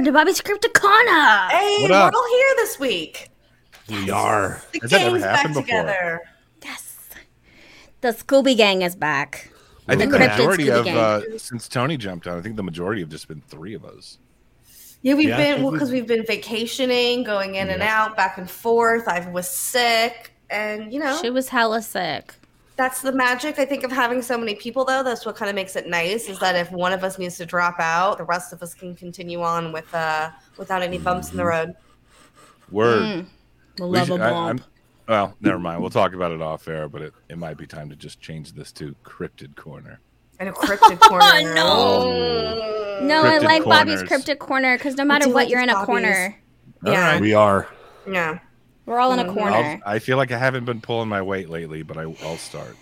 Hello, welcome to Bobby's Cryptid Corner. Hey, we're all here this week. We are. The Has that gang's back happened before? together. Yes, the Scooby Gang is back. I think The the majority Scooby of uh, since Tony jumped on, I think the majority have just been three of us. Yeah, we've Yeah, been I think because we've been vacationing, going in and out, back and forth. I was sick, and you know She was hella sick. That's the magic. I think of having so many people, though. That's what kind of makes it nice. Is that if one of us needs to drop out, the rest of us can continue on with uh without any bumps in the road. Word. Mm, the We love should- of I- bomb. I'm- well, never mind. We'll talk about it off air, but it, it might be time to just change this to cryptid corner. And a cryptid corner. no. Mm. No, I Cryptid like Bobby's corners. cryptic corner because no matter what, like you're in these a Bobbies. corner. All Yeah. right. We are. Yeah. We're all in a Mm. corner. I'll, I feel like I haven't been pulling my weight lately, but I, I'll start.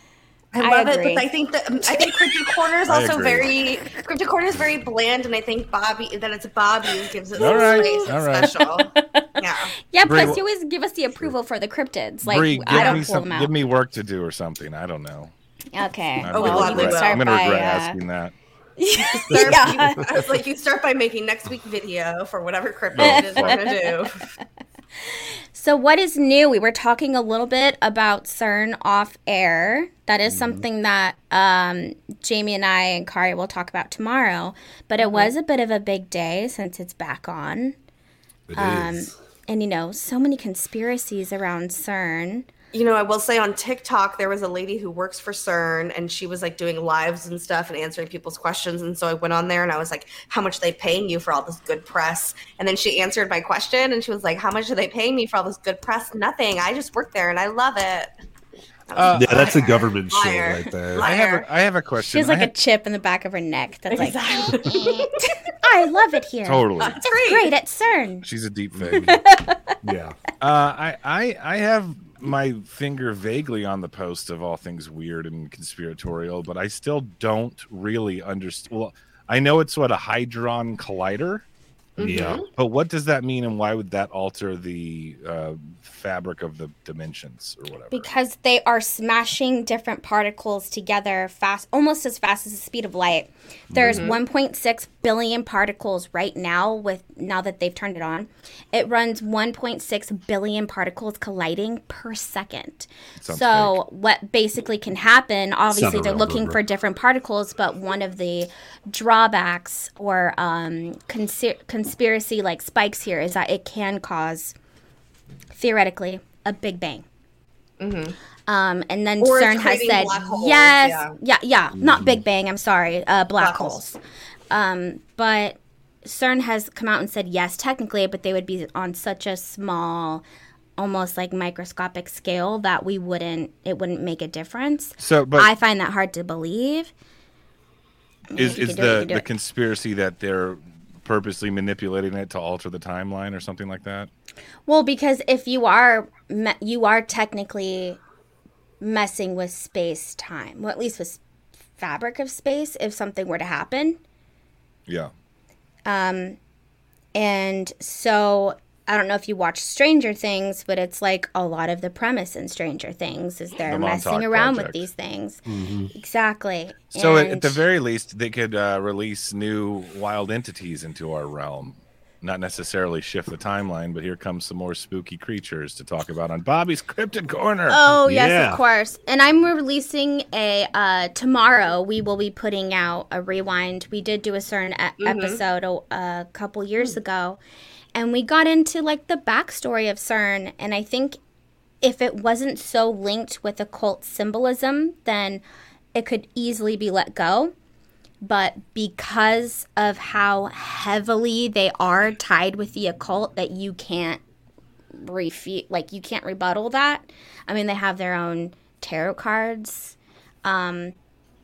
I I love it, but I think that um, I think Cryptid Corner is also very Cryptid Corner is very bland, and I think Bobby that it's Bobby gives it All some right, space. all It's right. special. Yeah. yeah, Bree, plus wh- you always give us the approval for the cryptids. Like Bree, I give don't me pull some, them out. give me work to do or something. I don't know. okay. I'm Oh, we gonna regret, will. I'm gonna regret uh, asking that. Start, yeah. I was like, you start by making next week video for whatever crypto it is we're gonna do. So, what is new? We were talking a little bit about CERN off air. That is something that um, Jamie and I and Kari will talk about tomorrow. But it was a bit of a big day since it's back on. It Um, is. And, you know, so many conspiracies around CERN. You know, I will say on TikTok there was a lady who works for CERN and she was like doing lives and stuff and answering people's questions. And so I went on there and I was like, How much are they paying you for all this good press? And then she answered my question and she was like, How much are they paying me for all this good press? Nothing. I just work there and I love it. Uh, Yeah, that's a government show right there. Liar. I have a, I have a She question. has like I a had- chip in the back of her neck that's like, I love it here. totally. That's great. Great at CERN. She's a deep fake. Yeah. Uh, I, I I have my finger vaguely on the post of all things weird and conspiratorial, but I still don't really understand. Well, I know it's what a hadron collider, Yeah. but what does that mean, and why would that alter the uh, fabric of the dimensions or whatever? Because they are smashing different particles together fast, almost as fast as the speed of light. There's 1.6 billion particles right now. With now that they've turned it on, it runs 1.6 billion particles colliding per second. Sounds So what basically can happen? Obviously, Sound they're looking number. for different particles, but one of the drawbacks or um, consi- conspiracy like spikes here is that it can cause theoretically a big bang. Mm-hmm. Um, and then Or CERN has said, holes, yes, yeah. yeah, yeah, not Big Bang. I'm sorry, uh, black, Black holes. holes. Um, but CERN has come out and said yes, technically, but they would be on such a small, almost like microscopic scale that we wouldn't, it wouldn't make a difference. So, but I find that hard to believe. I mean, is is do it, the the it. conspiracy that they're purposely manipulating it to alter the timeline or something like that? Well, because if you are you are technically messing with space time, well, at least with fabric of space, if something were to happen. Yeah. Um, And so I don't know if you watch Stranger Things, but it's like a lot of the premise in Stranger Things is they're The messing Montauk around Project. with these things. Exactly. So at, at the very least, they could uh, release new wild entities into our realm. Not necessarily shift the timeline, but here comes some more spooky creatures to talk about on Bobby's Cryptid Corner. Oh yes, Yeah. of course. And I'm releasing a uh, tomorrow. We will be putting out a rewind. We did do a certain e- episode a, a couple years ago, and we got into like the backstory of CERN. And I think if it wasn't so linked with occult symbolism, then it could easily be let go. But because of how heavily they are tied with the occult, that you can't refute like you can't rebuttal that. I mean they have their own tarot cards um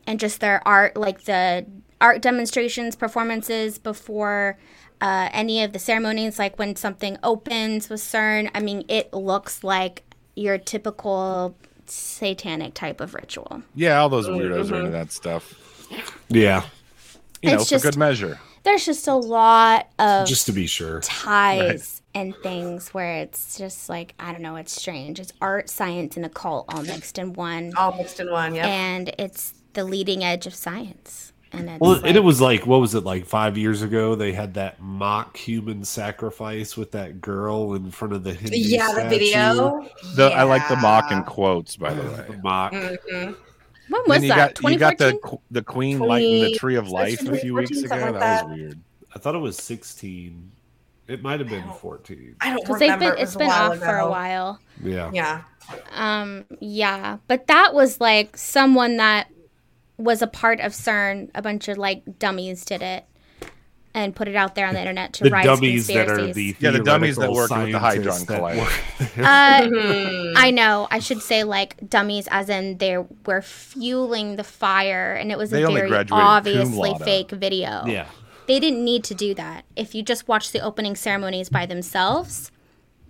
and just their art like the art demonstrations performances before uh, any of the ceremonies like when something opens with cern. I mean it looks like your typical satanic type of ritual. Yeah, all those weirdos are into that stuff. Yeah. You know, It's for just- good measure. there's just a lot of Just to be sure. ties and things where it's just like i don't know it's strange it's art science and occult all mixed in one All mixed in one, yeah. and it's the leading edge of science. And it's Well, like, and it was like, what was it like five years ago? They had that mock human sacrifice with that girl in front of the Hindu Yeah, the video. The, I like the mock Yeah. in quotes, by the The way. mock. Mhm. When Then was you that? got you got the 2014? qu- the queen lighting the tree of life a few weeks ago. something That like was weird. I thought it was sixteen. It might have been fourteen. I don't Because remember. they've been it has been while off for a while. Yeah. Yeah. Um, yeah, but that was like someone that was a part of CERN. A bunch of like dummies did it and put it out there on the internet to The rise dummies that are the Yeah, the dummies that work with the Hadron scientists that Collider. work there. Uh. I know. I should say like dummies, as in they were fueling the fire, and it was They a very obviously fake video. yeah. They didn't need to do that. If you just watch the opening ceremonies by themselves,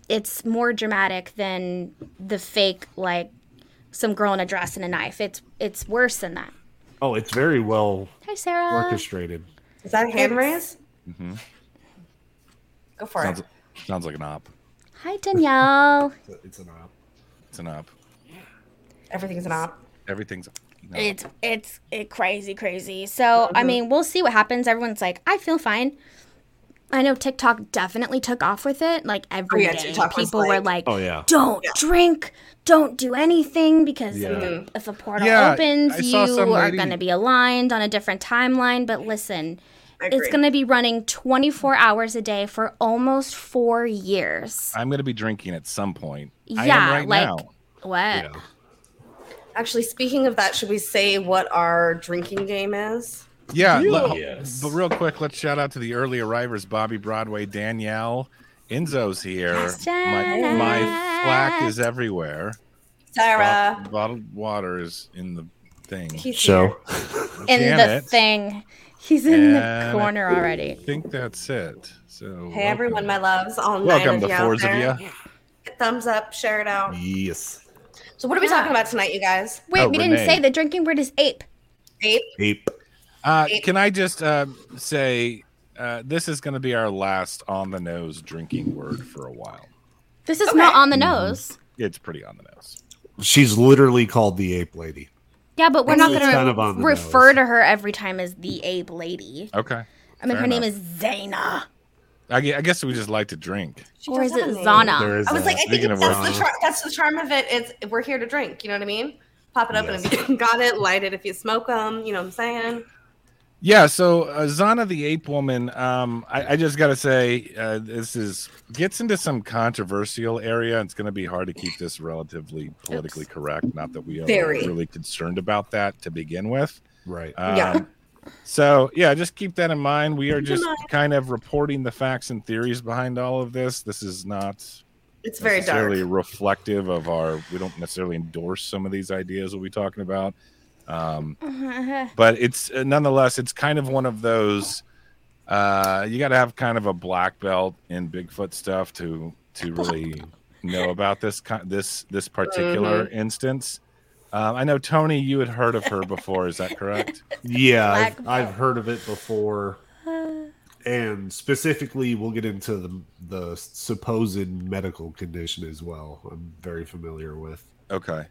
it's more dramatic than the fake like some girl in a dress and a knife. It's it's worse than that. Oh, it's very well Hi, Sarah. orchestrated. Is that a hand raise? Mm-hmm. Go for Sounds, it. sounds like an op. Hi, Danielle. It's an op. It's an op. Everything's an op. Everything's. No. it's it's it crazy crazy so i mean we'll see what happens everyone's like i feel fine i know tiktok definitely took off with it like every day. yeah, TikTok was people were like- like Oh yeah. don't drink don't do anything because Yeah. if, the, if a portal Yeah, opens I you saw some are going to be aligned on a different timeline but listen I it's going to be running 24 hours a day for almost four years I'm going to be drinking at some point. I Yeah, am right like- now. what Yeah. Actually, speaking of that, should we say what our drinking game is? Yeah, le- Yes. but real quick, let's shout out to the early arrivers: Bobby Broadway, Danielle, Enzo's here. Yes, my Janet. my flack is everywhere. Sarah. Bottled, bottled water is in the thing. He's Show. in the Janet. thing he's in the And- corner already I think that's it. So Hey everyone, my loves, all nine welcome of the you out fours of there. you. Thumbs up, share it out. Yes. So what are we Yeah. talking about tonight, you guys? Wait, Oh, we didn't say the drinking word is ape. Ape. Ape. Uh, can I just uh, say uh, this is going to be our last on the nose drinking word for a while. This is Okay. not on the Mm-hmm. nose. It's pretty on the nose. She's literally called the ape lady. Yeah, but we're It's not going kind of to the refer nose. to her every time as the ape lady. Okay. I mean, Fair her name is Zaina. I, guess we just like to drink. She Or is it a. Zana? There is I was that. like, I think Speaking that's the, char- that's the charm of it. it. Is we're here to drink. You know what I mean? Pop it up and if you got it, light it if you smoke them. You know what I'm saying? Yeah, so uh, Zana the Ape Woman, um, I, I just got to say, uh, this is gets into some controversial area. It's going to be hard to keep this relatively politically Oops. correct. Not that we are Very. really concerned about that to begin with. Right. Um, Yeah. So yeah, just keep that in mind. We are just kind of reporting the facts and theories behind all of this. This is not It's very dark. necessarily reflective of our. We don't necessarily endorse some of these ideas we'll be talking about. Um, but it's uh, nonetheless it's kind of one of those uh you got to have kind of a black belt in bigfoot stuff to to really know about this this this particular instance. Um, i know tony you had heard of her before is that correct? Yeah, I've, I've heard of it before, and specifically, we'll get into the the supposed medical condition as well. I'm very familiar with. okay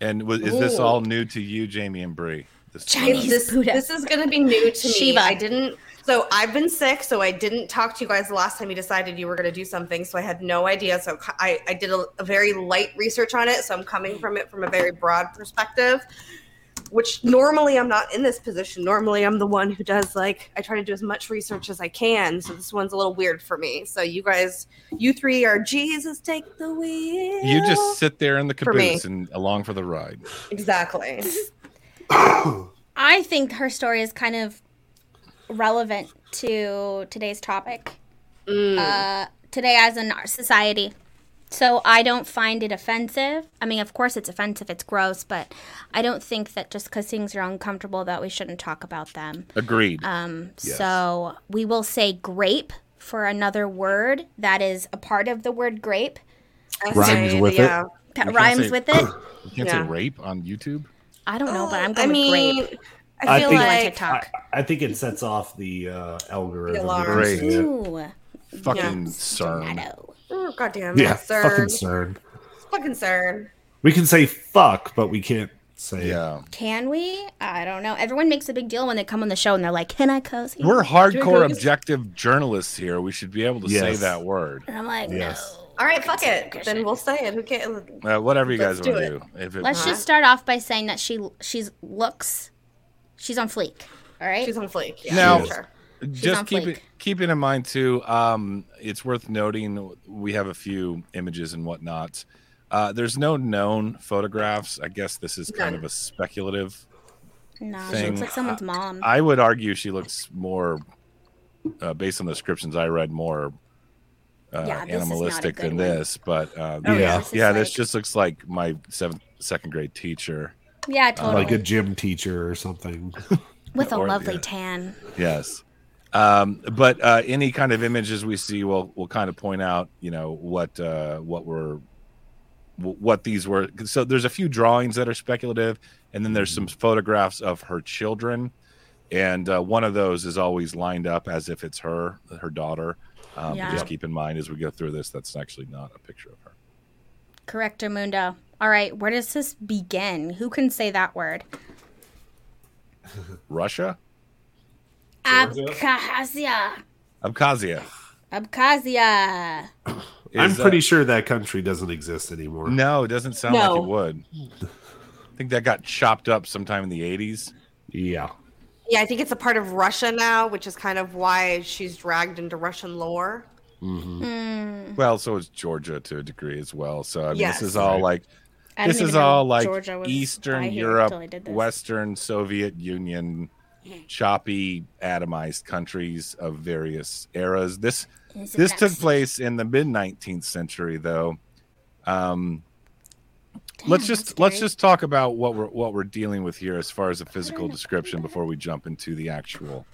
and was, is this all new to you jamie and Bree? this Chinese this, Buddha. this is going to be new to me. Shiva. I didn't. So I've been sick, so I didn't talk to you guys the last time you decided you were going to do something. So I had no idea. So I, I did a, a very light research on it. So I'm coming from it from a very broad perspective, which normally I'm not in this position. Normally I'm the one who does like I try to do as much research as I can. So this one's a little weird for me. So you guys, you three are Jesus, take the wheel. you just sit there in the caboose and along for the ride exactly. I think her story is kind of relevant to today's topic. Mm. Uh, today, as in our society. So I don't find it offensive. I mean, of course, it's offensive. It's gross, but I don't think that just because things are uncomfortable that we shouldn't talk about them. agreed Um, Yes. So we will say grape for another word that is a part of the word grape Rhymes with it. that rhymes say- with it. you can't Yeah. say rape on youtube I don't know, but I'm I going with mean, grape. I I feel think- On like TikTok. I think it sets off the uh, algorithm. alarm. if you Great. see. Ooh, fucking CERN. tomato. Oh, goddamn, Yeah, CERN. fucking CERN. fucking CERN. We can say fuck, but we can't say. Yeah. Can we? I don't know. Everyone makes a big deal when they come on the show and they're like, "Can I cozy?" We're hardcore objective journalists here. We should be able to say Yes. that word. And I'm like, Yes. "No." All right, fuck it. Then we'll say it. Who cares? Uh, whatever you guys Let's do want to do. If it, Let's Uh-huh. just start off by saying that she she's looks she's on fleek. All right. She's on fleek. Yeah, Now- sure. Just on keep fleek. it keeping in mind too um it's worth noting we have a few images and whatnot uh there's no known photographs i guess this is kind None. of a speculative no, she thing. looks like someone's mom. i would argue she looks more uh, based on the descriptions i read more uh, Yeah, this is not a animalistic than one. this but uh, Oh, yeah yeah. This is yeah this just looks like my seventh second grade teacher yeah, totally. Like a gym teacher or something. With a or- lovely yeah. tan. Yes. Um, but uh, any kind of images we see will will kind of point out, you know, what uh, what were wh- what these were. So there's a few drawings that are speculative, and then there's some photographs of her children, and uh, one of those is always lined up as if it's her, her daughter. Um, Yeah. Just keep in mind as we go through this, that's actually not a picture of her. Correcto mundo. All right, where does this begin? Who can say that word? Russia, Abkhazia. Abkhazia. Abkhazia. I'm Is, uh, pretty sure that country doesn't exist anymore. No, it doesn't sound No. like it would. I think that got chopped up sometime in the 80s. Yeah. Yeah, I think it's a part of Russia now, which is kind of why she's dragged into Russian lore. Mm, Well, so is Georgia to a degree as well. So I mean, Yes. this is all like this is all like Georgia was by Eastern Europe, until I did this. Western Soviet Union, choppy, atomized countries of various eras. This this took place in the mid 19th century, though. Um, let's just let's just talk about what we're what we're dealing with here as far as a physical description before we jump into the actual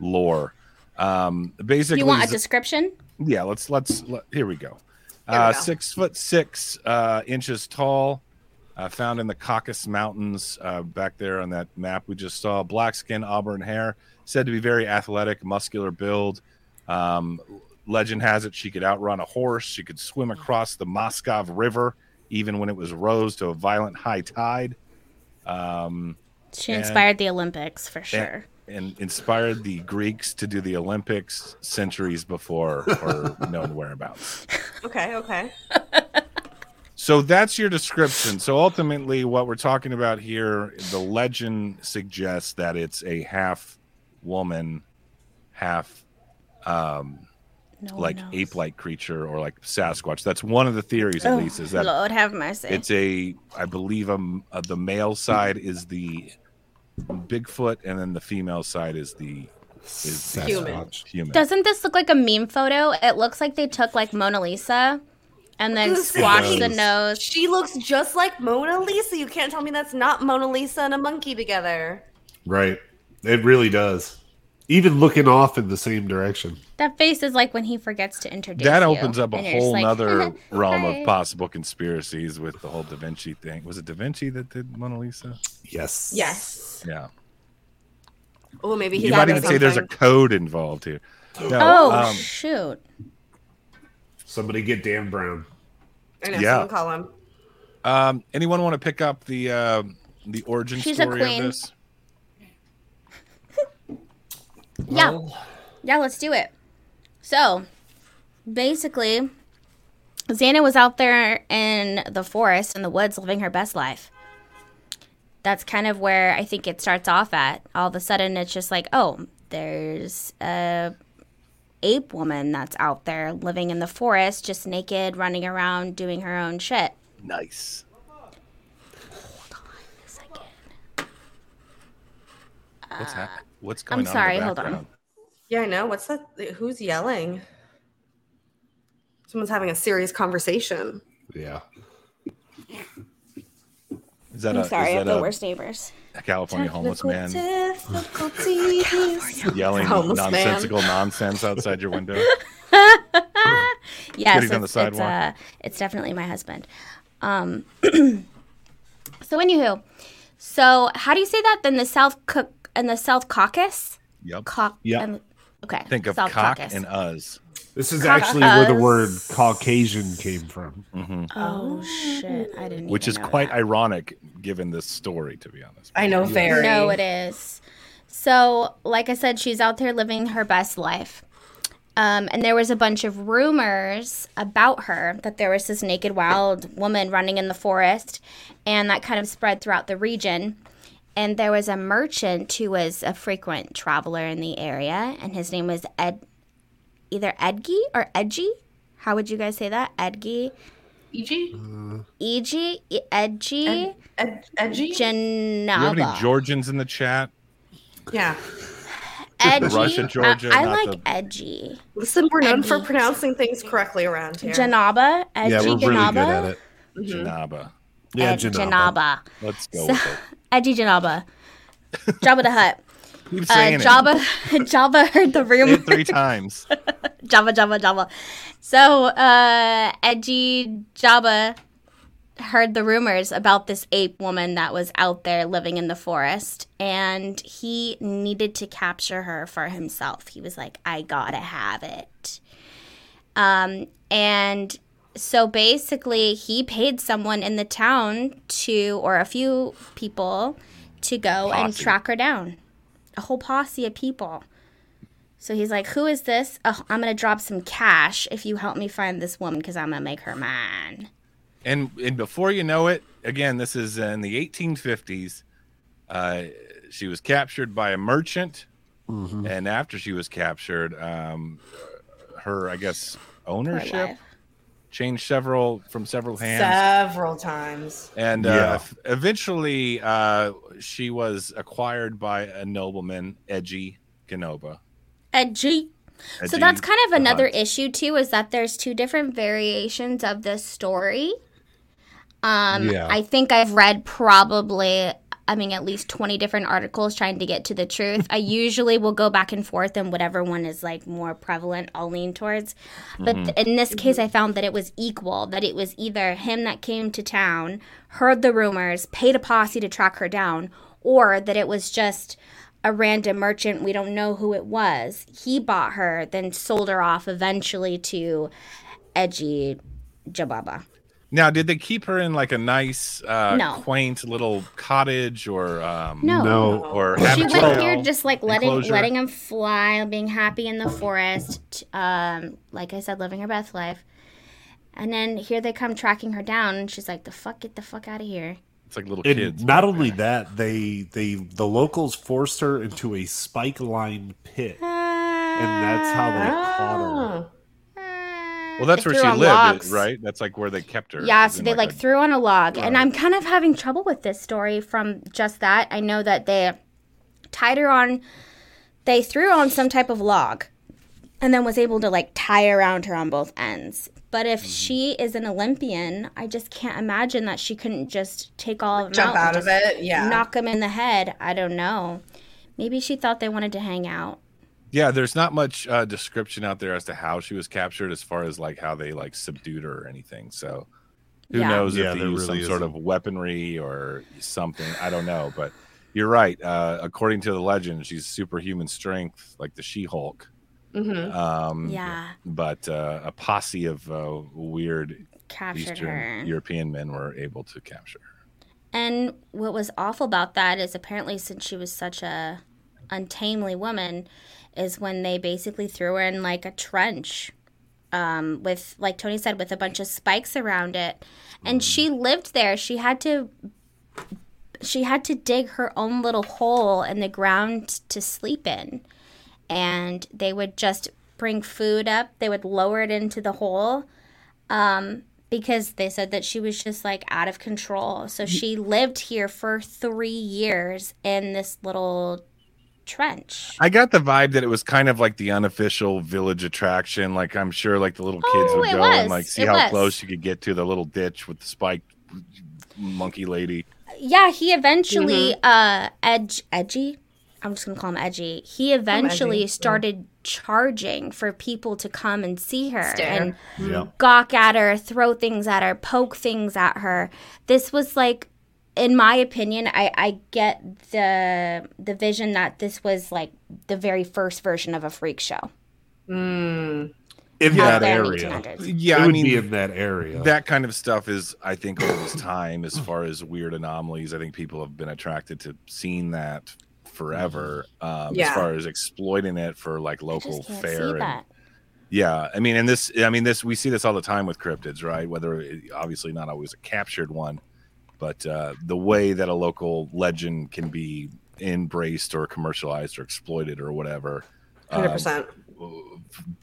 lore. Um, basically, You want a description? yeah let's let's let, here we go Here we uh go. six foot six uh inches tall uh, found in the caucasus mountains uh back there on that map we just saw black skin auburn hair said to be very athletic muscular build um legend has it she could outrun a horse she could swim across the moscow river even when it was rose to a violent high tide um She And- inspired the Olympics for sure. and inspired the Greeks to do the Olympics centuries before her known whereabouts. Okay, okay. So that's your description. So ultimately, what we're talking about here, the legend suggests that it's a half woman, half um, No like knows. ape-like creature or like Sasquatch. That's one of the theories, at Oh, least, is that Lord have mercy. it's a, I believe, um, uh, the male side is the Bigfoot, and then the female side is the is Human. human. Doesn't this look like a meme photo? It looks like they took like Mona Lisa and then It squashed the nose. She looks just like Mona Lisa. You can't tell me that's not Mona Lisa and a monkey together. Right. It really does. Even looking off in the same direction. That face is like when he forgets to introduce that you, opens up a and you're whole like, nother realm "Hi." of possible conspiracies with the whole Da Vinci thing. Was it Da Vinci that did Mona Lisa? Yes. Yes. Yeah. Oh, maybe he You got might even say there's a code involved here. No, Oh um, shoot! Somebody get Dan Brown. I know, yeah. someone call him. um, anyone want to pick up the uh, the origin She's a story of queen. this? Yeah, Well, yeah. Let's do it. So, basically, Zana was out there in the forest in the woods living her best life. That's kind of where I think it starts off at. All of a sudden, it's just like, oh, there's a ape woman that's out there living in the forest, just naked, running around, doing her own shit. Nice. What's happening? Uh, what's going I'm on? sorry, In the hold on. Yeah, I know. What's that? Who's yelling? Someone's having a serious conversation. yeah. Is that I'm a, sorry, I is have that the worst neighbors. California homeless man Difficulties. yelling Homeless man. nonsensical nonsense outside your window? Yes, on the it's, it's, sidewalk. uh, it's definitely my husband. Um, so anywho, so how do you say that? Then the South Cook and the South Caucus. Yep. Yeah. and- okay. Think of South cock Caucasus. and us. This is actually where the word Caucasian came from. hmm Oh shit! I didn't. Which even is know quite that. ironic given this story, to be honest. I know very. No, it is. So, like I said, she's out there living her best life. Um, and there was a bunch of rumors about her that there was this naked wild woman running in the forest, and that kind of spread throughout the region. And there was a merchant who was a frequent traveler in the area, and his name was Ed, either Edgy or Edgy. How would you guys say that? Edgy, E.G. Uh, edgy, Edgy, Ed, ed, edgy? Do you have any Georgians in the chat? yeah. Edgy. Russia, Georgia, I, I like the- edgy. Listen, we're known for pronouncing things correctly around here. Janaba, edgy yeah, we're really Janaba, good at it. Mm-hmm. Janaba. Yeah, Ed- Janaba. Janaba, Let's go So- with it. edgy Janaba, Jabba the Hutt. Keep Uh, saying it. Jabba, Jabba heard the rumor. three times. Jabba, Jabba, Jabba. So, uh, edgy Jabba heard the rumors about this ape woman that was out there living in the forest, and he needed to capture her for himself. He was like, I gotta have it. Um, and so basically, he paid someone in the town to, or a few people, to go and track her down. A whole posse of people. So he's like, Who is this? Oh, I'm going to drop some cash if you help me find this woman because I'm going to make her mine. And and before you know it, again, this is in the 1850s. Uh, she was captured by a merchant, and after she was captured, um, her I guess ownership life. Changed several from several hands. Several times. And Yeah. uh, f- eventually, uh, she was acquired by a nobleman, Edgy Genoba. Edgy. So that's kind of another Hutt. issue too, is that there's two different variations of this story. Um, Yeah. I think I've read probably, I mean, at least 20 different articles trying to get to the truth. I usually will go back and forth, and whatever one is like more prevalent, I'll lean towards. But th- in this case, I found that it was equal, that it was either him that came to town, heard the rumors, paid a posse to track her down, or that it was just a random merchant, we don't know who it was. He bought her, then sold her off eventually to Edgy Jababa. Now, did they keep her in like a nice, uh, No. quaint little cottage or um, No. No. or She went here just like letting enclosure? letting him fly, being happy in the forest. Um, like I said, living her best life. And then here they come tracking her down, and she's like, "The fuck, get the fuck out of here!" It's like little And kids. not only that, they they the locals forced her into a spike line pit, and that's how they caught her. Well, that's where she lived, logs. right? That's like where they kept her. Yeah, so they like a- threw on a log, and I'm kind of having trouble with this story from just that. I know that they tied her on, they threw on some type of log, and then was able to like tie around her on both ends. But if Mm-hmm. she is an Olympian, I just can't imagine that she couldn't just take all of them Jump out out of it. Yeah. knock them in the head. I don't know. Maybe she thought they wanted to hang out. Yeah, there's not much uh, description out there as to how she was captured, as far as like how they like subdued her or anything. So who Yeah. knows Yeah, if they there used really some sort of weaponry or something? I don't know, but you're right. Uh, according to the legend, she's superhuman strength, like the She-Hulk. Mhm. Um, Yeah, But uh, a posse of uh, weird captured Eastern her. European men were able to capture her. And what was awful about that is apparently since she was such a untamely woman, is when they basically threw her in like a trench, um, with like Tony said, with a bunch of spikes around it, and she lived there. She had to. She had to dig her own little hole in the ground to sleep in. And they would just bring food up. They would lower it into the hole um, because they said that she was just like out of control. So she lived here for three years in this little trench. I got the vibe that it was kind of like the unofficial village attraction. Like I'm sure, like the little kids Oh, would go was. and like see It how was. close you could get to the little ditch with the spiked monkey lady. Yeah, he eventually, uh, edge, edgy. I'm just gonna call him edgy. He eventually Edgy, yeah. started charging for people to come and see her Stare. and Yeah. gawk at her, throw things at her, poke things at her. This was like, in my opinion, I, I get the the vision that this was like the very first version of a freak show. Mm. in that there in the area. Yeah, it I mean be in that area. that kind of stuff is, I think, old as time as far as weird anomalies. I think people have been attracted to seeing that forever. Um, As far as exploiting it for like local just can't fare and. Yeah, I mean, and this, I mean, this, we see this all the time with cryptids, right? Whether it, obviously not always a captured one, but uh, the way that a local legend can be embraced or commercialized or exploited or whatever, Hundred um, percent.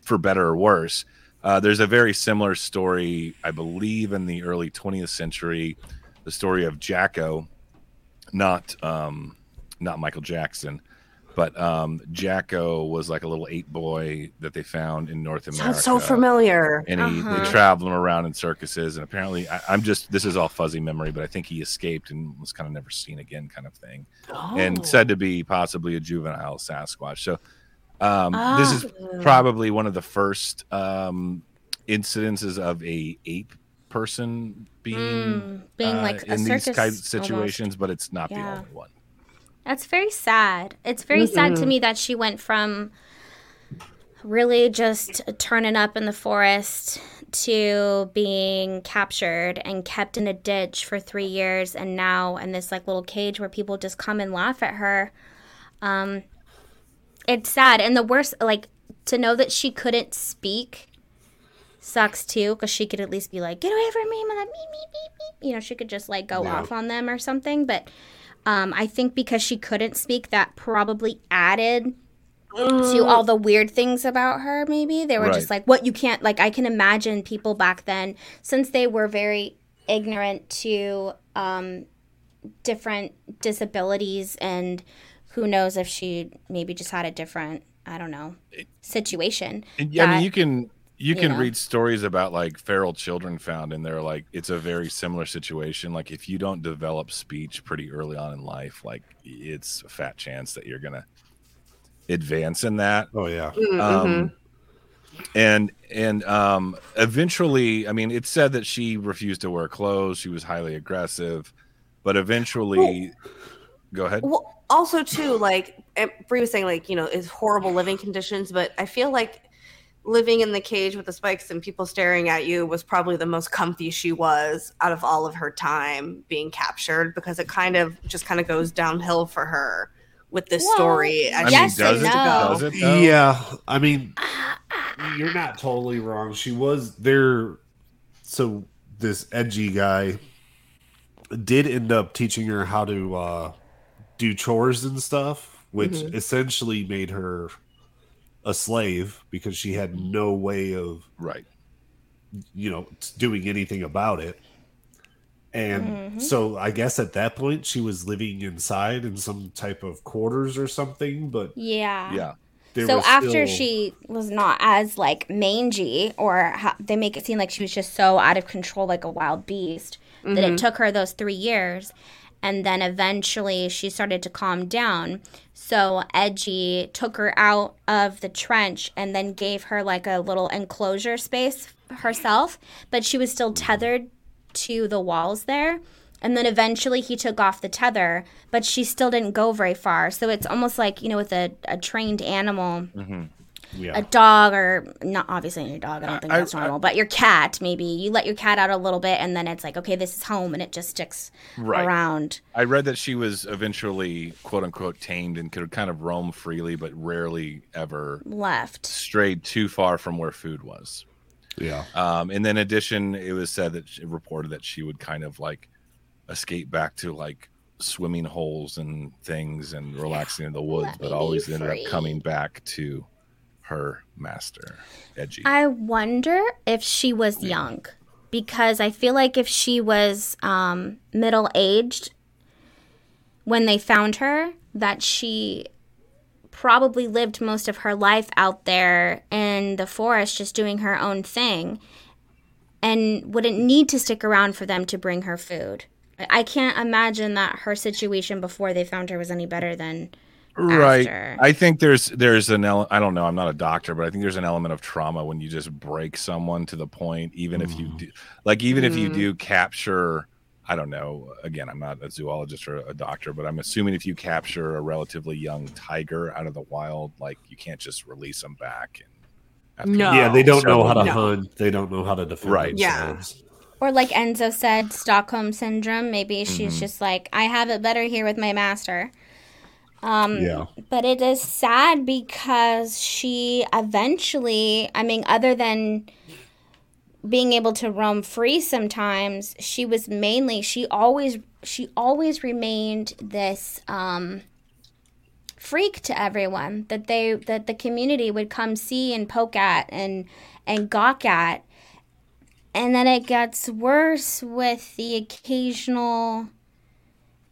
for better or worse. Uh, there's a very similar story, I believe, in the early 20th century, the story of Jacko, not um, not Michael Jackson, but um, Jacko was like a little ape boy that they found in North America. Sounds so familiar. And he Uh-huh. they traveled him around in circuses, and apparently, I, I'm just this is all fuzzy memory, but I think he escaped and was kind of never seen again, kind of thing Oh. and said to be possibly a juvenile Sasquatch. So um, Ah. this is probably one of the first um, incidences of a ape person being Mm, being uh, like a in these circus kinds of almost. situations, but it's not Yeah. the only one. That's very sad. It's very sad to me that she went from really just turning up in the forest to being captured and kept in a ditch for three years and now in this like little cage where people just come and laugh at her. Um, it's sad. And the worst, like, to know that she couldn't speak sucks too because she could at least be like, get away from me, beep, beep, beep, beep. You know, she could just like go Yeah. off on them or something. But um, I think because she couldn't speak, that probably added to all the weird things about her maybe. They were just like what? You can't like i can imagine people back then since they were very ignorant to um different disabilities and who knows if she maybe just had a different i don't know situation And, yeah, I mean, you can you you can know. read stories about like feral children found, and they're like it's a very similar situation. Like if you don't develop speech pretty early on in life, like it's a fat chance that you're gonna advance in that. oh yeah. Mm-hmm. um, and and um, eventually, I mean, it said that she refused to wear clothes. She was highly aggressive, but eventually, go ahead. Well, also too, like eh, Bree was saying, like you know, is horrible living conditions. But I feel like living in the cage with the spikes and people staring at you was probably the most comfy she was out of all of her time being captured because it kind of just kind of goes downhill for her with this Well, story. I mean, yes does and it? no. Does it? Though? Yeah, I mean, you're not totally wrong. She was there. So this edgy guy did end up teaching her how to uh, do chores and stuff, which Mhm. essentially made her a slave because she had no way of Right. you know doing anything about it. And Mhm. so I guess at that point she was living inside in some type of quarters or something, but yeah Yeah. there so after still- she was not as like mangy or how, they make it seem like she was just so out of control like a wild beast that Mm-hmm. it took her those three years and then eventually she started to calm down. So edgy took her out of the trench and then gave her like a little enclosure space herself. But she was still tethered to the walls there. And then eventually he took off the tether but she still didn't go very far. So it's almost like you know with a, a trained animal mm-hmm. Yeah. a dog or not obviously your dog i don't think I- that's normal but your cat maybe you let your cat out a little bit and then it's like okay this is home and it just sticks Right. around I read that she was eventually quote unquote tamed and could kind of roam freely, but rarely ever left strayed too far from where food was. yeah. Um, and then in addition, it was said that it reported that she would kind of like escape back to like swimming holes and things and relaxing in the woods, Let but always ended free. up coming back to her master, Edgy. i wonder if she was young because i feel like if she was um, middle aged when they found her that she probably lived most of her life out there in the forest just doing her own thing and wouldn't need to stick around for them to bring her food. I- I can't imagine that her situation before they found her was any better than right after. i think there's there's an ele- i don't know i'm not a doctor but i think there's an element of trauma when you just break someone to the point even if you do like even if you Mm. do capture i don't know again i'm not a zoologist or a doctor but i'm assuming if you capture a relatively young tiger out of the wild like you can't just release them back and No. Yeah, they don't know how to No. hunt. They don't know how to defend Right. Yeah. Or like Enzo said, Stockholm syndrome. Maybe she's just like, I have it better here with my master. Um, Yeah. But it is sad because she eventually, I mean, other than being able to roam free sometimes, she was mainly she always she always remained this um freak to everyone that they that the community would come see and poke at and and gawk at. And then it gets worse with the occasional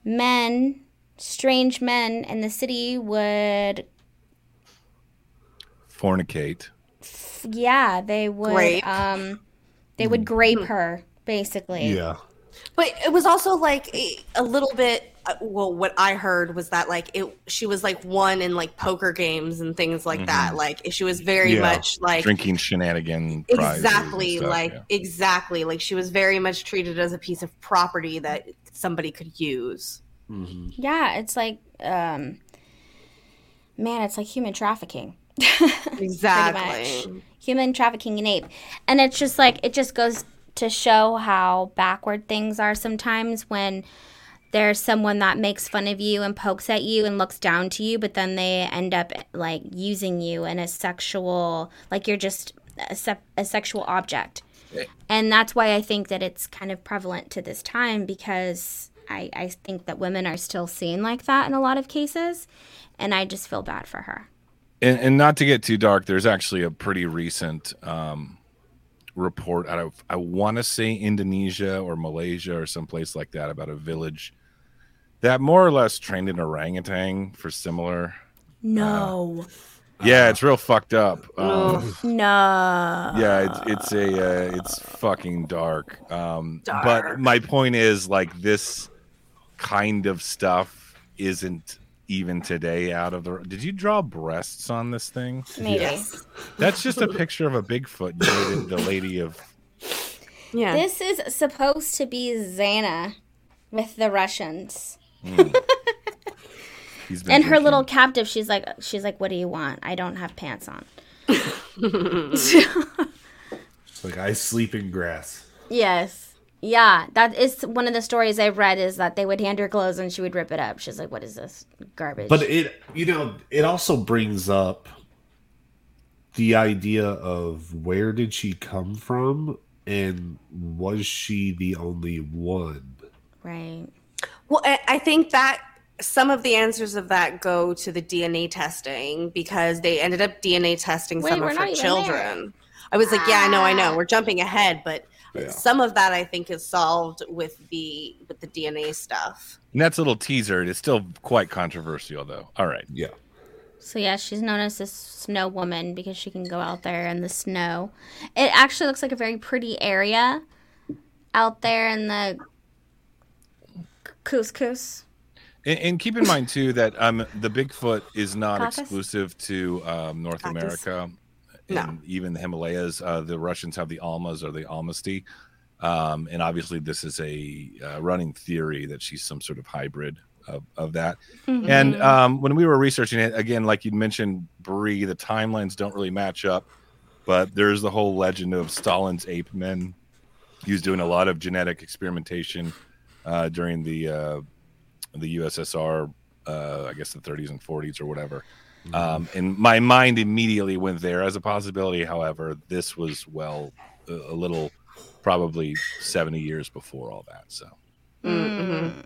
men, strange men in the city would fornicate. yeah, they would Grape. um they would grape her basically. Yeah. But it was also like a, a little bit. uh, Well, what I heard was that like it, she was like one in like poker games and things like that. Like she was very Yeah. much like Drinking shenanigan exactly stuff, like yeah. exactly like she was very much treated as a piece of property that somebody could use. Hmm Yeah, it's like um man, it's like human trafficking. Exactly. human trafficking in ape. And it's just like it just goes to show how backward things are sometimes when there's someone that makes fun of you and pokes at you and looks down to you, but then they end up like using you in a sexual, like you're just a, se- a sexual object. And that's why I think that it's kind of prevalent to this time because I, I think that women are still seen like that in a lot of cases. And I just feel bad for her. and, and not to get too dark, there's actually a pretty recent um, report out of I want to say Indonesia or Malaysia or someplace like that about a village that more or less trained an orangutan for similar. No. Yeah, it's real fucked up. Um, No. yeah, it's it's a uh, it's fucking dark. Um, But my point is like this kind of stuff isn't even today out of the. Did you draw breasts on this thing? Maybe. Yes. That's just a picture of a Bigfoot dated the lady of. Yeah. This is supposed to be Zana with the Russians. Hmm. He's been And her drinking. little captive, she's like she's like, What do you want? I don't have pants on. It's like I sleep in grass. Yes. Yeah. That is one of the stories I've read is that they would hand her clothes and she would rip it up. She's like, What is this? Garbage. But it, you know, it also brings up the idea of where did she come from and was she the only one? right. Well, I I think that some of the answers of that go to the DNA testing because they ended up DNA testing Wait, some of her even children. I was like, yeah, I know, I know. We're jumping ahead, but Yeah. some of that I think is solved with the with the DNA stuff. And that's a little teaser. It's still quite controversial, though. All right. Yeah. So yeah, she's known as the snow woman because she can go out there in the snow. It actually looks like a very pretty area out there in the couscous. And, and keep in mind too that um the Bigfoot is not Caucasus? exclusive to um, North Caucasus? America, No. and even the Himalayas. Uh, the Russians have the Almas or the Almasty, um, and obviously this is a uh, running theory that she's some sort of hybrid of, of that. Mm-hmm. And um, when we were researching it again, like you mentioned, Bree, the timelines don't really match up. But there's the whole legend of Stalin's ape men. He was doing a lot of genetic experimentation uh, during the uh, the USSR, uh, I guess the 30s and 40s or whatever. Um, and my mind immediately went there as a possibility. However, this was well a, a little, probably 70 years before all that. So Mm-hmm.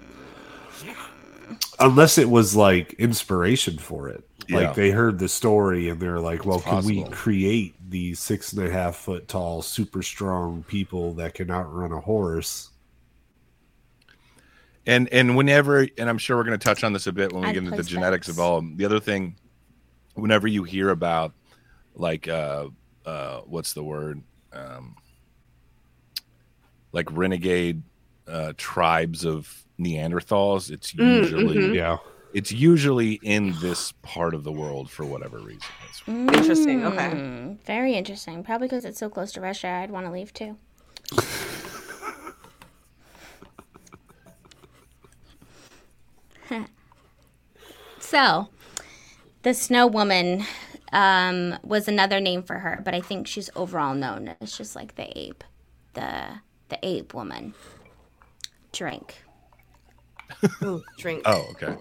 Unless it was like inspiration for it. Yeah. Like they heard the story and they're like, well, It's can we create these six and a half foot tall, super strong people that can outrun a horse? and and whenever and i'm sure we're going to touch on this a bit when we I'd get into the genetics bets. of all the other thing whenever you hear about like uh uh what's the word um like renegade uh tribes of neanderthals it's Mm, usually mhm. Yeah. it's usually in this part of the world for whatever reason It's- Interesting, okay. Mm, Very interesting. Probably because it's so close to Russia, I'd want to leave too. so, the snow woman. um, was another name for her, but I think she's overall known as just like the ape, the the ape woman. Drink. Ooh, drink. Oh, okay.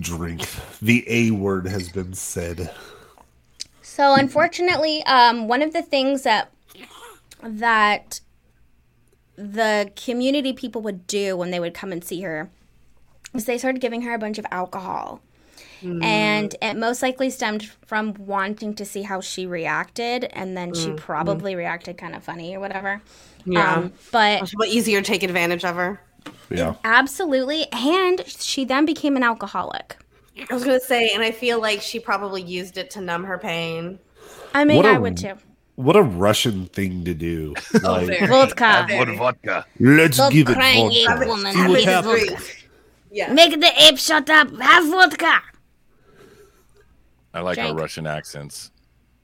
Drink. The A word has been said. So unfortunately, um, one of the things that that the community people would do when they would come and see her is they started giving her a bunch of alcohol. And it most likely stemmed from wanting to see how she reacted, and then she probably reacted kind of funny or whatever. Yeah. Um, but It's easier to take advantage of her. Yeah. absolutely, and she then became an alcoholic. I was gonna say, and I feel like she probably used it to numb her pain. I mean, What a- I would too. What a Russian thing to do. Like, very. Vodka. What vodka? let's Stop give it crying, vodka. ape woman. See what Have it happens. Yeah. Make the ape shut up. Have vodka. I like our Russian accents.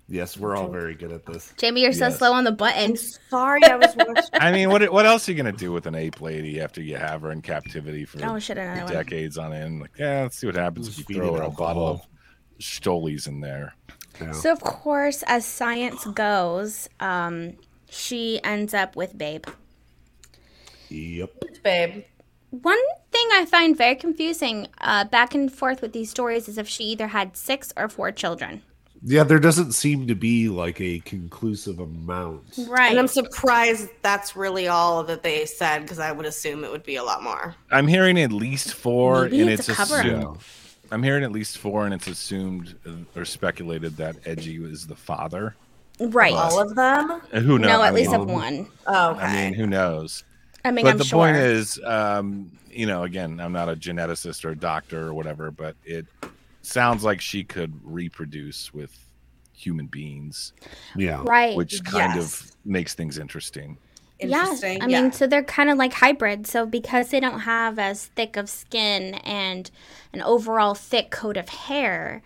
Yes, we're all very good at this. Jamie, you're so Yes. slow on the buttons. Sorry, I was watching. I mean, what what else are you gonna do with an ape lady after you have her in captivity for Oh, shit, another one. decades on end? Like, yeah, let's see what happens if you Feed throw it her a bottle of alcohol. Stolies in there. Yeah. So, of course, as science goes, um, she ends up with Babe. Yep. babe. One thing I find very confusing uh, back and forth with these stories is if she either had six or four children. Yeah, there doesn't seem to be like a conclusive amount. Right. And I'm surprised that's really all that they said because I would assume it would be a lot more. I'm hearing at least four, Maybe and it's it's, a cover-up. assumed. I'm hearing at least four, and it's assumed uh, or speculated that Edgy was the father. right. All of them? Uh, Who knows? no, I at least mean, of one. Oh, okay. I mean, who knows? I mean, but I'm the sure. point is, um, you know, again, I'm not a geneticist or a doctor or whatever, but it sounds like she could reproduce with human beings, Yeah. right. which kind Yes. of makes things interesting. Yeah, Interesting. I yeah. mean, so they're kind of like hybrids. So because they don't have as thick of skin and an overall thick coat of hair,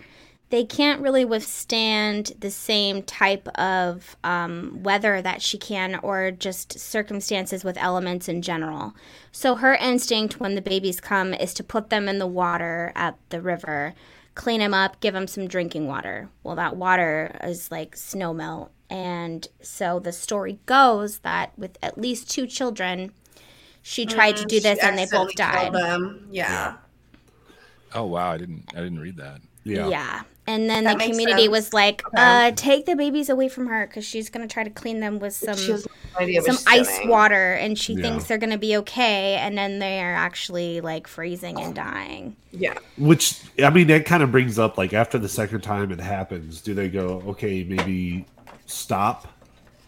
they can't really withstand the same type of um, weather that she can, or just circumstances with elements in general. So her instinct when the babies come is to put them in the water at the river, clean them up, give them some drinking water. Well, that water is like snow melt. And so the story goes that with at least two children, she tried to do this and they both died. Them. Yeah. Oh wow, I didn't, I didn't read that. Yeah. Yeah. And then That the community sense. was like, Okay. uh, take the babies away from her because she's going to try to clean them with some no some ice doing. water and she Yeah. thinks they're going to be okay and then they're actually like freezing and dying. Yeah. Which I mean, that kind of brings up like after the second time it happens, do they go, okay, maybe stop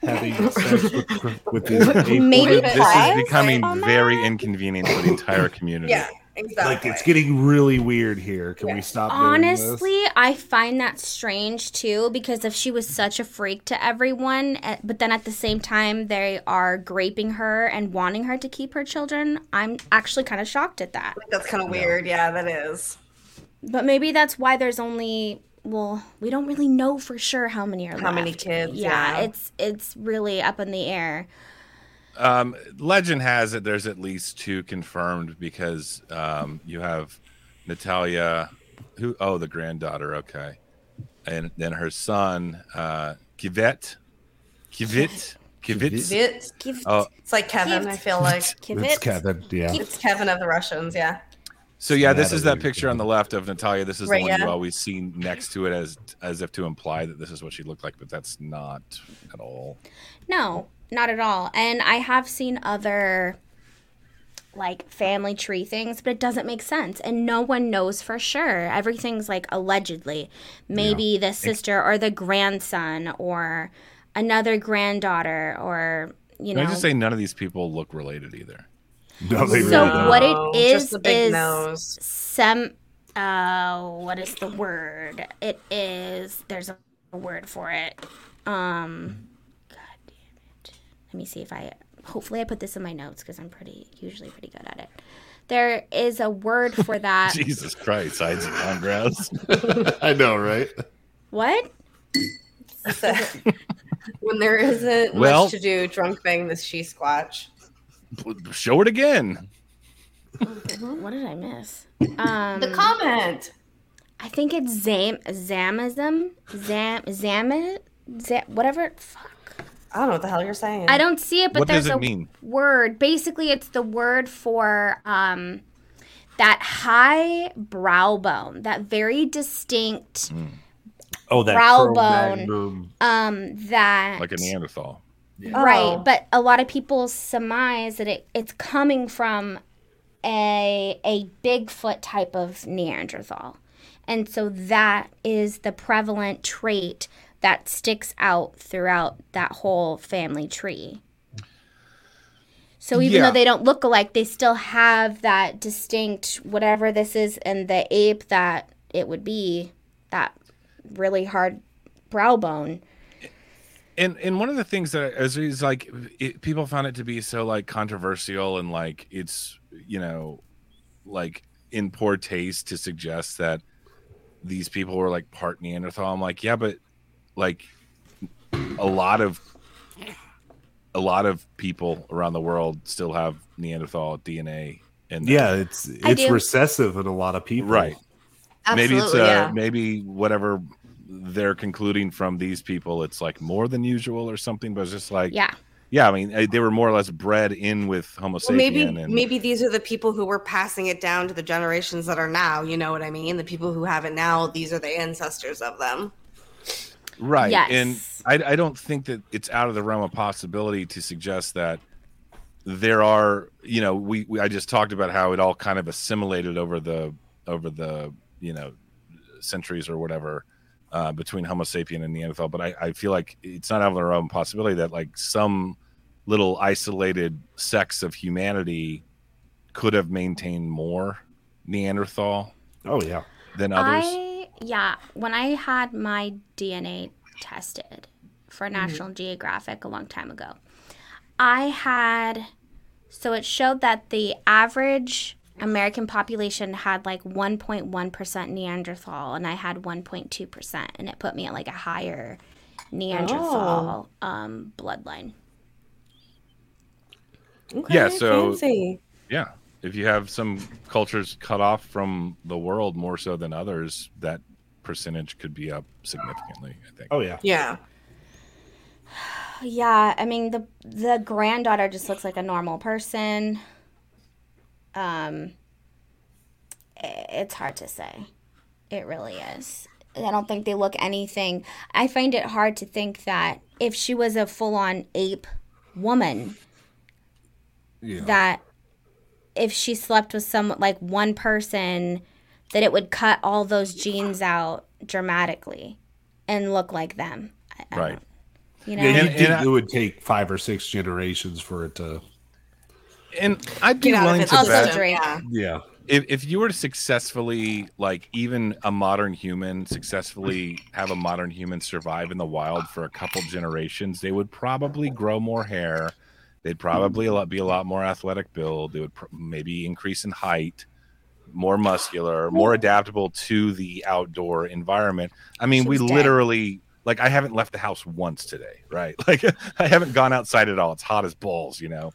having sex with, with these ape Maybe? This is becoming very inconvenient for the entire community. Yeah. Exactly. like it's getting really weird here. Can we Yeah. stop? doing this? Honestly, I find that strange too because if she was such a freak to everyone, eh, but then at the same time they are graping her and wanting her to keep her children, I'm actually kind of shocked at that. That's kind of weird. Yeah, that is. But maybe that's why there's only well, we don't really know for sure how many are How many kids, Yeah, yeah. it's it's really up in the air. Um, legend has it there's at least two confirmed because um, you have Natalia, who oh the granddaughter, okay, and then her son uh, Kivet, Kivit, Kivit. It, Oh, it's like Kevin, I feel like. give It's. Kevin. Yeah. It's Kevin of the Russians, yeah. so yeah, this is that picture on the left of Natalia. This is Right, the one yeah. you always see next to it as as if to imply that this is what she looked like, but that's not at all. No, not at all. And I have seen other like family tree things, but it doesn't make sense. And no one knows for sure. Everything's like allegedly. Maybe the sister or the grandson or another granddaughter or you Can know. I just say none of these people look related either? No, they So really don't. what it is just the big nose. sem uh what is the word? It is there's a word for it. Um god damn it. Let me see if I hopefully I put this in my notes because I'm pretty usually pretty good at it. There is a word for that. Jesus Christ, sides and eyebrows. I know, right? what? when there isn't Well- much to do, drunk bang this she squatch. Show it again. What did I miss? Um The comment. I think it's Zam Zamism Zam Zam Zam whatever. Fuck. I don't know what the hell you're saying. I don't see it, but What there's does it a mean? word. Basically, it's the word for um, that high brow bone, that very distinct Oh, that Brow Cro-Magnon. um that Like a Neanderthal. right. Oh. But a lot of people surmise that it, it's coming from a a Bigfoot type of Neanderthal, and so that is the prevalent trait that sticks out throughout that whole family tree. So even Yeah. though they don't look alike, they still have that distinct whatever this is, and the ape that it would be that really hard brow bone. and and one of the things that is, is like it, people found it to be so like controversial and like it's you know like in poor taste to suggest that these people were like part Neanderthal. I'm like, yeah, but like a lot of a lot of people around the world still have Neanderthal DNA. And Yeah, it's it's recessive in a lot of people. right. Absolutely, maybe it's uh, yeah. maybe whatever they're concluding from these people, it's like more than usual or something. But it's just like, Yeah. yeah, I mean, they were more or less bred in with Homo sapien. Well, maybe and, maybe these are the people who were passing it down to the generations that are now. You know what I mean? The people who have it now, these are the ancestors of them. Right. Yes. And I, I don't think that it's out of the realm of possibility to suggest that there are, you know, we, we I just talked about how it all kind of assimilated over the over the you know centuries or whatever uh, between Homo sapien and Neanderthal. But I, I feel like it's not out of the realm of possibility that like some little isolated sects of humanity could have maintained more Neanderthal Oh yeah. than others. I yeah, when I had my DNA tested for National Geographic a long time ago, I had so it showed that the average American population had like 1.1% Neanderthal and I had 1.2% and it put me at like a higher Neanderthal um, bloodline. Okay, Yeah, so- fancy. Yeah. If you have some cultures cut off from the world more so than others, that percentage could be up significantly, I think. Oh yeah. yeah. Yeah, I mean the the granddaughter just looks like a normal person. Um it's hard to say. It really is. I don't think they look anything. I find it hard to think that if she was a full-on ape woman Yeah. that if she slept with some like one person that it would cut all those genes out dramatically and look like them. I, I Right. don't- You know? yeah, you And- think and I- it would take five or six generations for it to. And I'd be Get willing to Also bet drink. Yeah. Yeah. if, if you were to successfully like even a modern human successfully have a modern human survive in the wild for a couple generations they would probably grow more hair they'd probably a lot, be a lot more athletic build they would pr- maybe increase in height more muscular more adaptable to the outdoor environment i mean we dead. literally like i haven't left the house once today right like i haven't gone outside at all it's hot as balls you know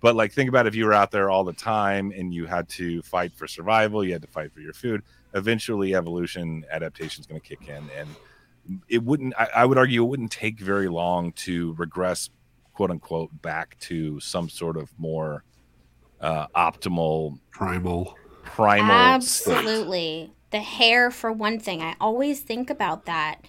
but like think about if you were out there all the time and you had to fight for survival you had to fight for your food eventually evolution adaptation is going to kick in and it wouldn't I, I would argue it wouldn't take very long to regress quote unquote back to some sort of more uh, optimal Primal. Primal state. Absolutely. The hair, for one thing. I always think about that.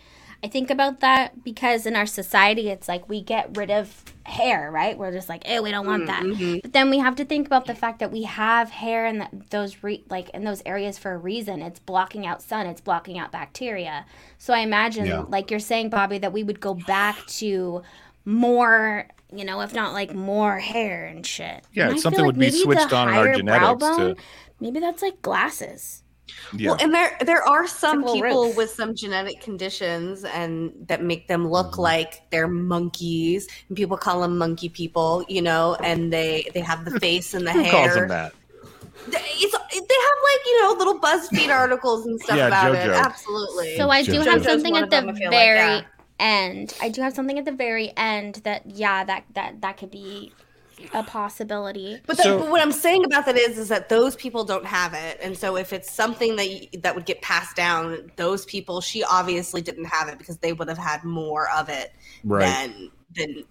I think about that because in our society, it's like we get rid of hair, right? We're just like, oh, we don't want that. Mm-hmm. But then we have to think about the fact that we have hair in that those re- like in those areas for a reason. It's blocking out sun. It's blocking out bacteria. So I imagine, Yeah. like you're saying, Bobby, that we would go back to more, you know, if not like more hair and shit. Yeah, And it's I feel something would be switched on in our brow genetics to- bone, Maybe that's like glasses. yeah Well, and there there are some Like people roof. with some genetic conditions and that make them look Mm-hmm. like they're monkeys. And people call them monkey people, you know, and they they have the face and the who hair. calls them that They- It's, they have like you know little BuzzFeed articles and stuff Yeah, about it. Absolutely. So I do JoJo's have something at the them, I feel like, very end. I do have something at the very end that yeah, that that that could be a possibility. But, that, So- but what I'm saying about that is, is that those people don't have it, and so if it's something that y- that would get passed down, those people, she obviously didn't have it because they would have had more of it Right. than than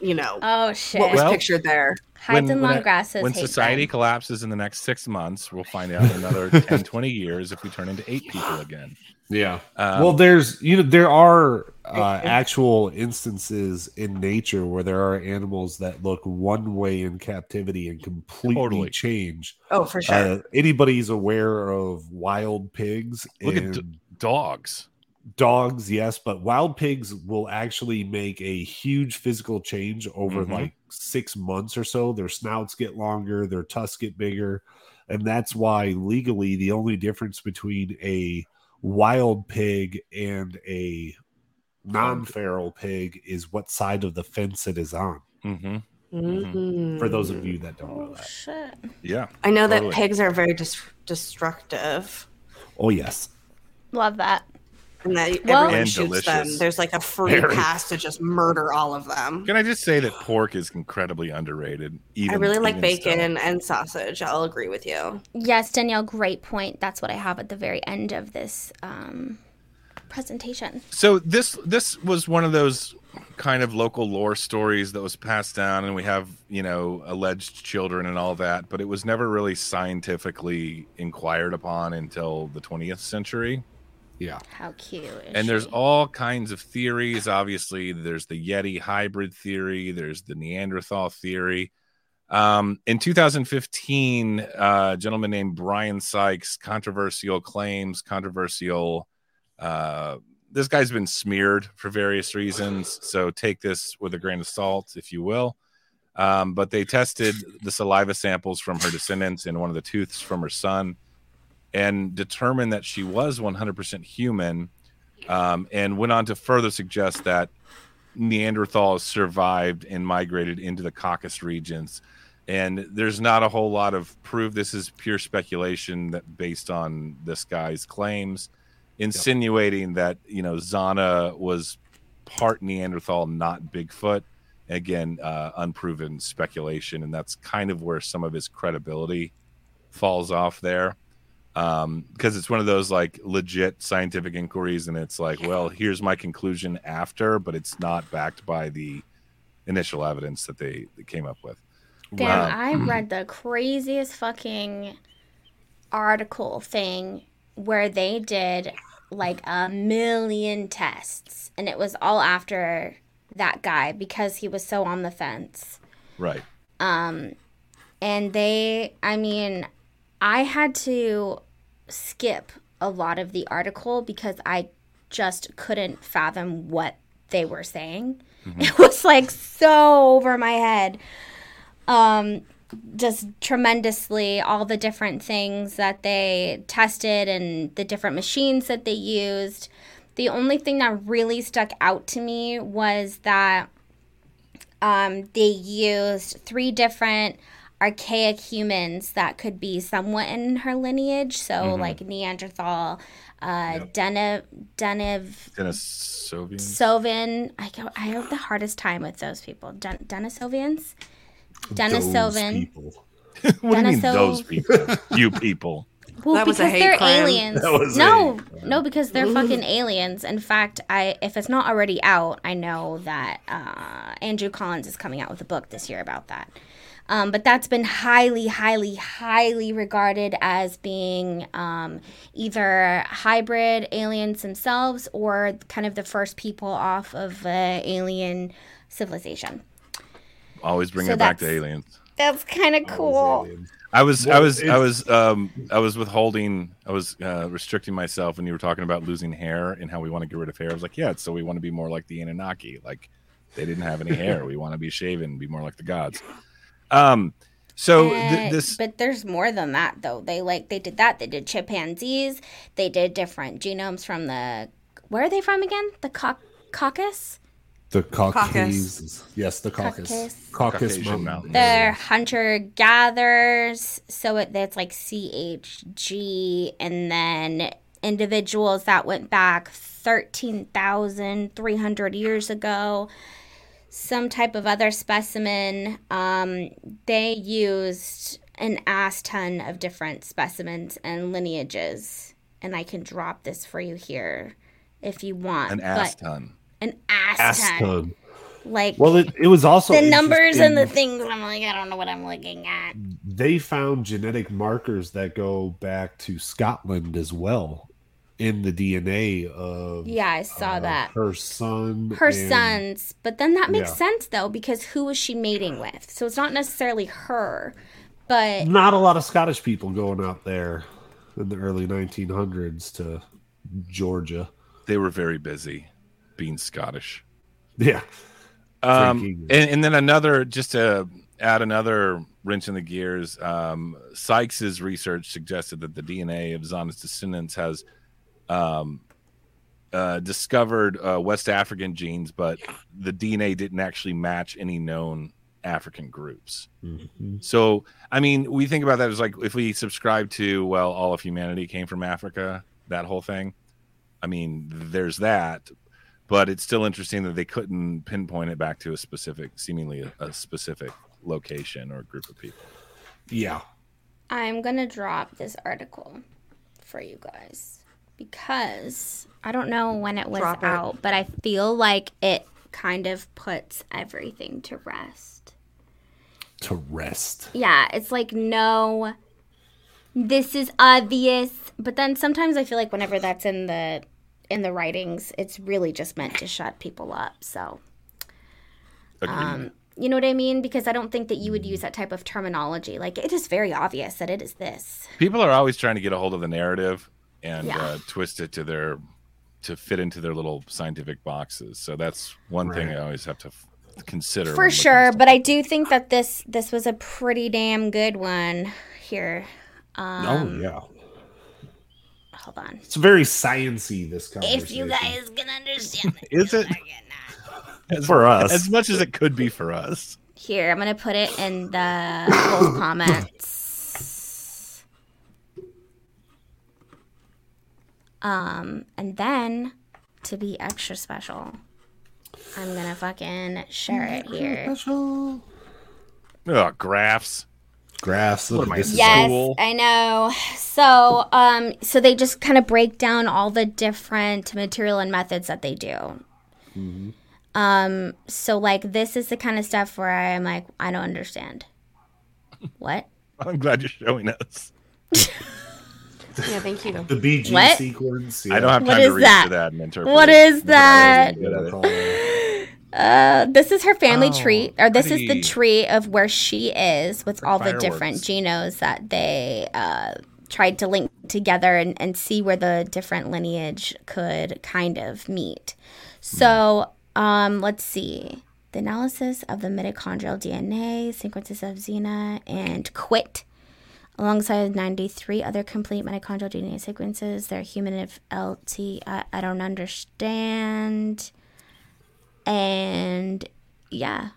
you know Oh shit! what was Well- pictured there. Hides and long it- grasses. when society them. collapses in the next six months, we'll find out in another 10, 20 years if we turn into eight people again. Yeah. Um, well, there's you know there are uh, actual instances in nature where there are animals that look one way in captivity and completely Totally. change. Oh, for sure. Uh, anybody's aware of wild pigs Look at and d- dogs. Dogs, yes, but wild pigs will actually make a huge physical change over Mhm. like six months or so. Their snouts get longer, their tusks get bigger, and that's why legally the only difference between a wild pig and a non-feral pig is what side of the fence it is on. hmm Mm. For those of you that don't know Oh that. shit! Yeah. I know Totally. that pigs are very dis- destructive, Oh yes. Love that. And that Well- everyone And shoots delicious. them. There's like a free Very. pass to just murder all of them. Can I just say that pork is incredibly underrated? Even I really like even bacon still. and sausage. I'll agree with you. Yes, Danielle, great point. That's what I have at the very end of this um, presentation. So this this was one of those kind of local lore stories that was passed down, and we have you know alleged children and all that, but it was never really scientifically inquired upon until the 20th century. Yeah. How cute! And there's she? all kinds of theories obviously there's the yeti hybrid theory there's the neanderthal theory um, in 2015 uh, a gentleman named Bryan Sykes controversial claims controversial uh, this guy's been smeared for various reasons so take this with a grain of salt if you will um, but they tested the saliva samples from her descendants and one of the tooths from her son and determined that she was 100% human um, and went on to further suggest that Neanderthals survived and migrated into the Caucasus regions. And there's not a whole lot of proof. This is pure speculation that based on this guy's claims, insinuating that you know Zana was part Neanderthal, not Bigfoot. Again, uh, unproven speculation, and that's kind of where some of his credibility falls off there um because it's one of those like legit scientific inquiries and it's like well here's my conclusion after but it's not backed by the initial evidence that they, they came up with Damn, Wow. I read the craziest fucking article thing where they did like a million tests, and it was all after that guy because he was so on the fence. right Um, and they, I mean, I had to skip a lot of the article because I just couldn't fathom what they were saying. It was like so over my head. Um, just tremendously all the different things that they tested and the different machines that they used. The only thing that really stuck out to me was that um, they used three different archaic humans that could be somewhat in her lineage. So, like Neanderthal, uh, Deniv, Deniv, Denisovians? Sylvan. I, go, I have the hardest time with those people. Den- Denisovians? Those Denisovan. people. what do you mean those people you people Well, That was a because hate they're crime. aliens. That was no, hate no, because they're fucking aliens. In fact, I if it's not already out, I know that uh, Andrew Collins is coming out with a book this year about that. Um, but that's been highly, highly, highly regarded as being um, either hybrid aliens themselves or kind of the first people off of uh, alien civilization. always bring So it back to aliens That's kind of cool. I was, I was, I was, um, I was withholding, I was uh, restricting myself when you were talking about losing hair and how we want to get rid of hair. I was like, yeah, so we want to be more like the Anunnaki. Like they didn't have any hair. We want to be shaven, be more like the gods. Um, so th- Uh, this, but there's more than that though they like they did that they did chimpanzees they did different genomes from the where are they from again the Cau- caucasus The Caucasus. Caucasus. Yes, the Caucasus. Caucasus. Caucasus Caucasian Mountain. mountains. they're hunter gatherers so it, that's like chg and then individuals that went back 13300 years ago some type of other specimen. Um, they used an ass ton of different specimens and lineages, and I can drop this for you here if you want. An ass but- ton. An ass, ton. Aston. Like Well, it, it was also the numbers and the things. I'm like, I don't know what I'm looking at. They found genetic markers that go back to Scotland as well in the DNA of Yeah, I saw uh, that. her son. her and- sons. But then that makes Yeah. sense though, because who was she mating with? So it's not necessarily her, but Not a lot of Scottish people going out there in the early 1900s to Georgia. They were very busy being Scottish. Yeah. Um, and, and then another, just to add another wrench in the gears, um, Sykes's research suggested that the DNA of Zana's descendants has um, uh, discovered uh, West African genes, but the DNA didn't actually match any known African groups. Mhm. So, I mean, we think about that as like if we subscribe to, well, all of humanity came from Africa, that whole thing. I mean, there's that, but it's still interesting that they couldn't pinpoint it back to a specific, seemingly a, a specific location or group of people. Yeah. I'm gonna drop this article for you guys because I don't know when it was Drop it. out, but I feel like it kind of puts everything to rest. To rest. Yeah, it's like no this is obvious, but then sometimes I feel like whenever that's in the in the writings, it's really just meant to shut people up. So, Agreed. um, you know what I mean? Because I don't think that you would use that type of terminology. Like it is very obvious that it is this. people are always trying to get a hold of the narrative and Yeah. uh, twist it to their to fit into their little scientific boxes. So that's one thing I always have to f- consider. For when looking at sure, but I do think that this this was a pretty damn good one here. Um, oh yeah. Hold on. It's very sciency this conversation. If you guys can understand it. Is it? as, for us. as much as it could be for us. Here, I'm gonna put it in the post comments. Um, and then to be extra special, I'm gonna fucking share it here. Special. Oh, graphs. Graphs. What Look am at I, this. Yes, School. I know. So, um, so they just kind of break down all the different material and methods that they do. Um, so like this is the kind of stuff where I'm like, I don't understand. What? I'm glad you're showing us. Yeah, thank you. The BG What? sequence. I don't have time to read that? through that and interpret. What it. is But I that? wasn't good at it. Uh, this is her family Oh, tree, or this is the tree of where she is with all the different genos that they uh, tried to link together and, and see where the different lineage could kind of meet. So, um, let's see. The analysis of the mitochondrial DNA, sequences of Zana and Khwit, alongside 93 other complete mitochondrial DNA sequences. They're human of LT. I, I don't understand. And yeah.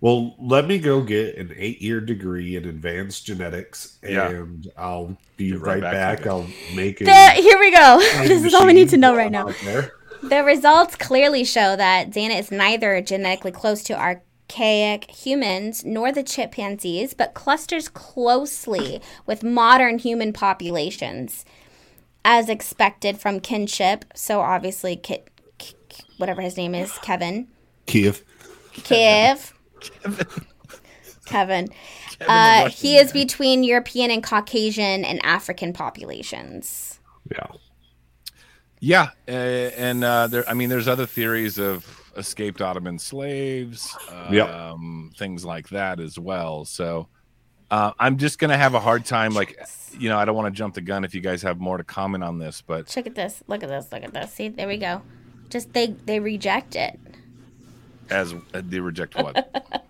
Well, let me go get an eight-year degree in advanced genetics, Yeah. and I'll be Get right right, back back. I'll make it. The, here we go. this is all we need to know right now. There. The results clearly show that Zana is neither genetically close to archaic humans nor the chimpanzees, but clusters closely with modern human populations, as expected from kinship. So obviously, Ki- Ki- whatever his name is, Kevin, Kiev. Kiev, Kevin. Uh, he is between European and Caucasian and African populations. Yeah. Yeah, uh, and uh, there. I mean, there's other theories of escaped Ottoman slaves, um, Yep. things like that as well. So uh, I'm just gonna have a hard time. Like, you know, I don't want to jump the gun if you guys have more to comment on this, but Look at this. Look at this. Look at this. See, there we go. Just they they reject it. as uh, they reject what?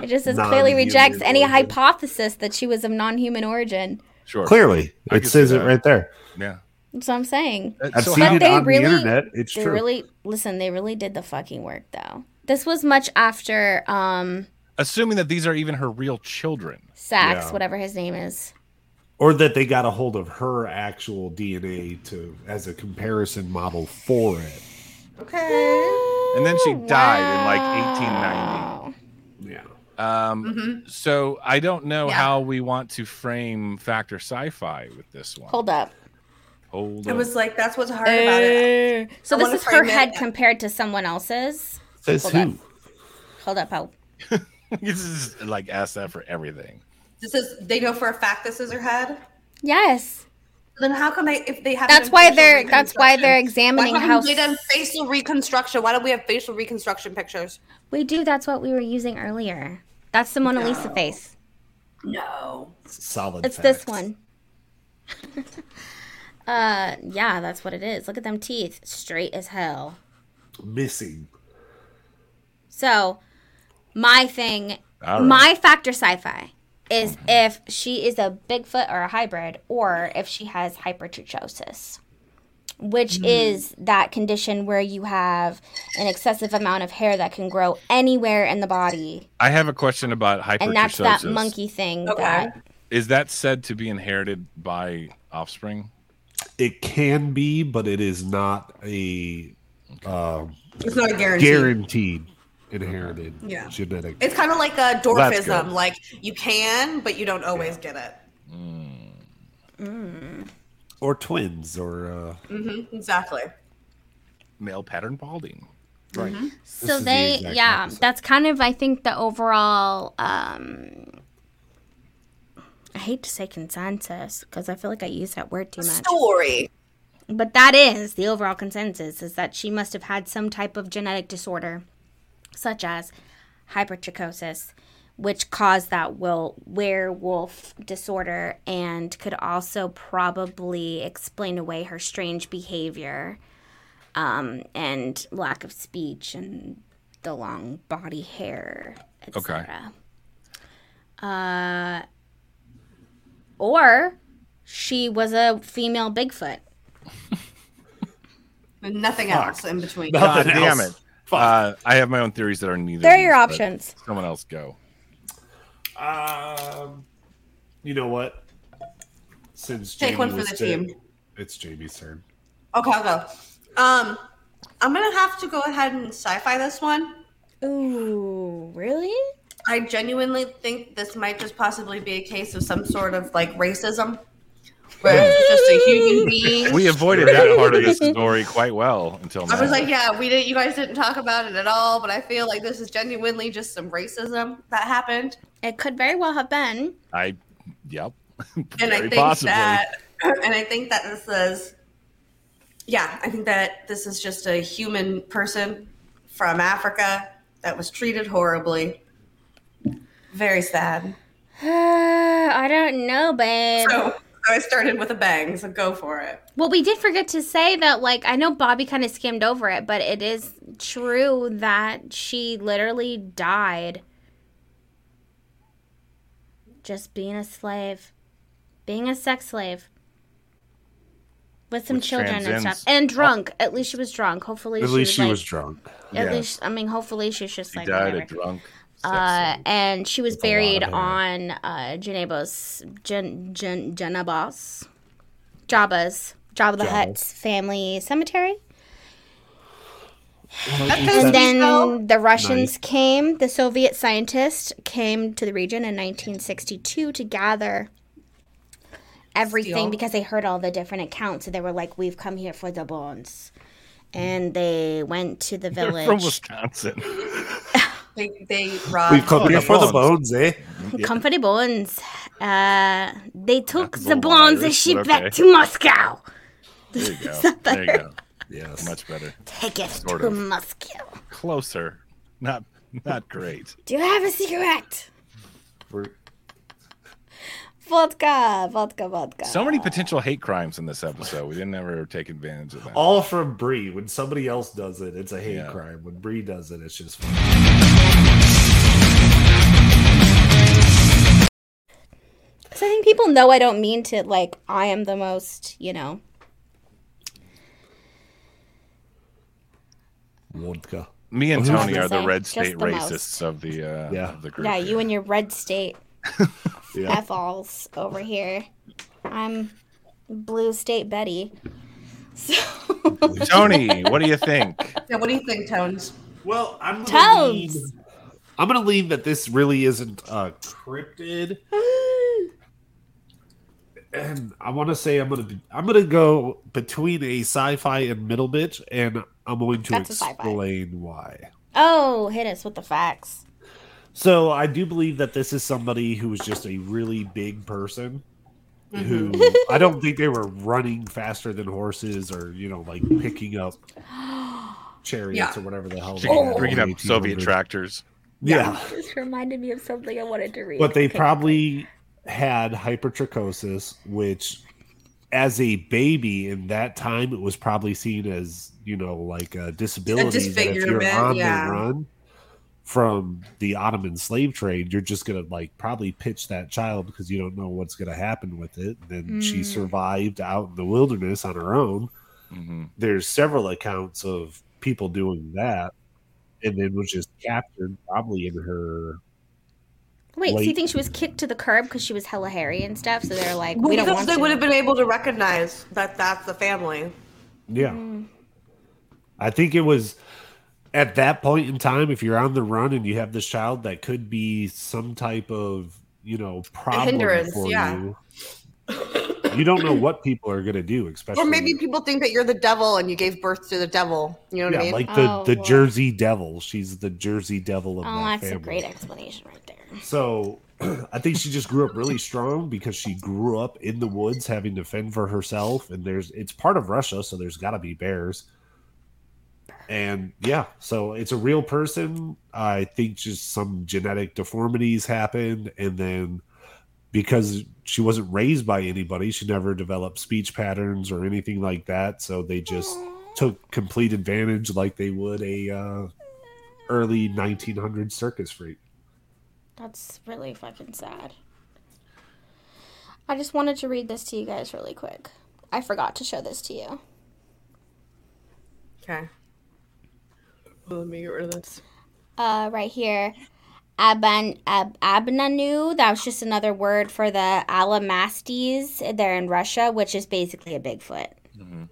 It just as clearly Non-human rejects any origin. hypothesis that she was of non-human origin. Sure, Clearly, I it says it right there. yeah. That's what I'm saying. Uh, I've so seen how- it they on really- the internet. It's They true. really listen. They really did the fucking work, though. This was much after um assuming that these are even her real children. Sax, Yeah. whatever his name is. or that they got a hold of her actual DNA to as a comparison model for it. Okay. and then she died in like 1890. Yeah. Um, Mhm. so I don't know Yeah. how we want to frame factor sci-fi with this one. Hold up. Hold It up. was like that's what's hard about it. Eh. So I this is her frame it- head compared to someone else's. Says Hold who? on. Hold up, how? this is like ask that for everything. This is they know for a fact this is her head. Yes. Then how come they if they have That's why they're that's why they're examining why how haven't they done facial reconstruction? Why don't we have facial reconstruction pictures? we do. That's what we were using earlier. That's the Mona Lisa face. No. Solid. It's this one. uh, yeah, that's what it is. Look at them teeth, straight as hell. Missing. So, my thing, All right. my factor sci-fi is if she is a Bigfoot or a hybrid, or if she has hypertrichosis, which is that condition where you have an excessive amount of hair that can grow anywhere in the body, I have a question about hypertrichosis. and that's that monkey thing. Okay. That Is that said to be inherited by offspring? It can be, but it is not a uh, It's not a guarantee. guaranteed inherited Yeah. genetic. It's kind of like a dwarfism. Like you can, but you don't always get it. or twins, or uh, hmm Exactly. Male pattern balding. right. So This is the they, exact yeah, opposite. that's kind of I think the overall. um I hate to say consensus because I feel like I use that word too much. Story. But that is the overall consensus is that she must have had some type of genetic disorder, such as hypertrichosis, which caused that will werewolf disorder and could also probably explain away her strange behavior um, and lack of speech and the long body hair, etc. Okay. Uh, or she was a female Bigfoot. And nothing else in between. No. God Nothing damn else. it. Uh, I have my own theories that are neither. There are your these, options. Someone else go. Um, you know what? Since Take Jamie one for the dead, team. it's Jamie's turn. Okay, I'll go. Um, I'm gonna have to go ahead and sci-fi this one. Ooh, really? I genuinely think this might just possibly be a case of some sort of like racism, where it's just a human being. We avoided that part of the story quite well until now. I was like, yeah, we didn't. You guys didn't talk about it at all, but I feel like this is genuinely just some racism that happened, It could very well have been. I, yep, and very I think possibly. that, and I think that this is, yeah, I think that this is just a human person from Africa that was treated horribly. Very sad. I don't know, babe. So I started with a bang, so go for it. Well, we did forget to say that, like, I know Bobby kind of skimmed over it, but it is true that she literally died just being a slave, being a sex slave with some Which children and stuff, and drunk. At least she was drunk. Hopefully, At she least was, she like, was drunk. At Yeah. least, I mean, hopefully she's just She like died whatever. a drunk. Uh, and she was That's buried on uh, Janabos, Jan, Jan, Janabos, Jabba's, Jabba the Jabba. Hutt's family cemetery. And then the Russians came, the Soviet scientists came to the region in 1962 to gather everything Steal. because they heard all the different accounts. So they were like, We've come here for the bones. And they went to the They're village. from Wisconsin. They they robbed. We've come Oh, here the for the bones. bones, eh? Come for the bones. Uh, they took That's a the bones and shipped okay. back to Moscow. There you go. There you go. Yes. Much better. Take it Sort to of. Moscow. Closer. Not not great. Do you have a cigarette? We're- Vodka, vodka, vodka. So many potential hate crimes in this episode. We didn't ever take advantage of that. all from Bree. When somebody else does it, it's a hate Yeah. crime. When Bree does it, it's just fun. Because I think people know I don't mean to, like, I am the most, you know. vodka. Me and Tony gonna are the red state the racists most. of the uh, Yeah. of the group. Yeah, you here. and your red state Yeah. F-alls over here. I'm blue state Betty. So Tony, what do you think? Yeah, what do you think, Tones? Well, I'm gonna Tones. lean, I'm gonna lean that this really isn't a cryptid, and I want to say I'm gonna be, I'm gonna go between a sci-fi and middle bitch, and I'm going to That's explain why. Oh, hit us with the facts. So I do believe that this is somebody who was just a really big person. Mm-hmm. Who I don't think they were running faster than horses or you know like picking up chariots Yeah. or whatever the hell. they Bringing, had in bringing up Soviet 1800s. tractors. Yeah, This reminded me of something I wanted to read. but they Okay. probably had hypertrichosis, which as a baby in that time it was probably seen as you know like a disability that if you're disfigurement, on yeah. the run from the Ottoman slave trade, you're just gonna like probably pitch that child because you don't know what's gonna happen with it. And then she Mm. survived out in the wilderness on her own. hmm There's several accounts of people doing that, and then was just captured probably in her Wait, so you think she was kicked to the curb because she was hella hairy and stuff? So they're like, Well, we don't because want they to. would have been able to recognize that that's the family. Yeah. Mm. I think it was at that point in time, if you're on the run and you have this child, that could be some type of, you know, problem hindrance, for yeah. you. You don't know what people are going to do, especially. Or maybe people think that you're the devil and you gave birth to the devil. You know what yeah, I mean? like the, Oh, the Lord. Jersey Devil. She's the Jersey Devil of Oh, that that's a great explanation right there. So I think she just grew up really strong because she grew up in the woods having to fend for herself. And there's it's part of Russia, so there's got to be bears. And yeah, so it's a real person. I think just some genetic deformities happened. And then because she wasn't raised by anybody, she never developed speech patterns or anything like that. So they just took complete advantage like they would a uh, early 1900 circus freak. That's really fucking sad. I just wanted to read this to you guys really quick. I forgot to show this to you. okay. Let me get rid of this. Uh, right here. Aban, ab, Abnanu, that was just another word for the Alamastes. They're in Russia, which is basically a Bigfoot. Mm-hmm.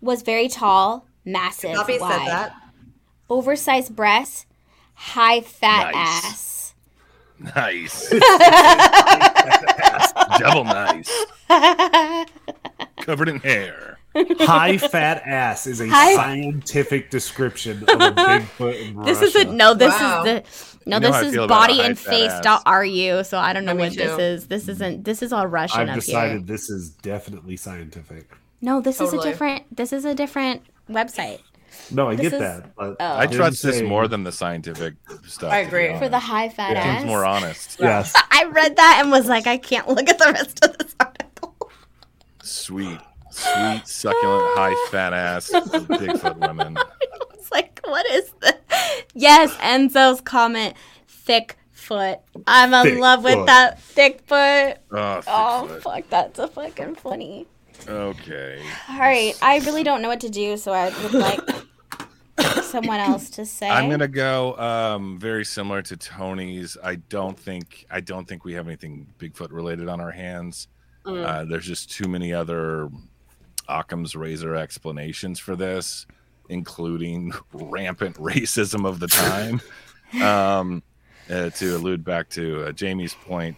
Was very tall, massive, Bobby said wide, that. oversized breasts, high fat Nice. ass. Nice. Double nice. Covered in hair. High fat ass is a High- scientific description of a Bigfoot in This Russia. isn't no. This Wow. is the no. You know this is feel about a body and face ass. dot ru. So I don't know Me what this is. This isn't. This is all Russian I've up decided here. this is definitely scientific. No, this is a different. This is a different website No, I This get is- that. But Oh. I trust this more than the scientific stuff. I agree. for the high fat Seems ass. more honest. Yes. I read that and was like, I can't look at the rest of this article. Sweet, sweet, succulent, high fat ass Bigfoot women. It's like, what is this? Yes, Enzo's comment, thick foot. I'm in Thick love with foot. that thick foot. Ah, oh, Oh Bigfoot. fuck, that's a fucking funny. Okay. All right, I really don't know what to do, so I would like someone else to say. I'm gonna go um, very similar to Tony's. I don't think I don't think we have anything Bigfoot related on our hands. Mm. Uh, there's just too many other Occam's razor explanations for this, including rampant racism of the time. um, uh, to allude back to uh, Jamie's point,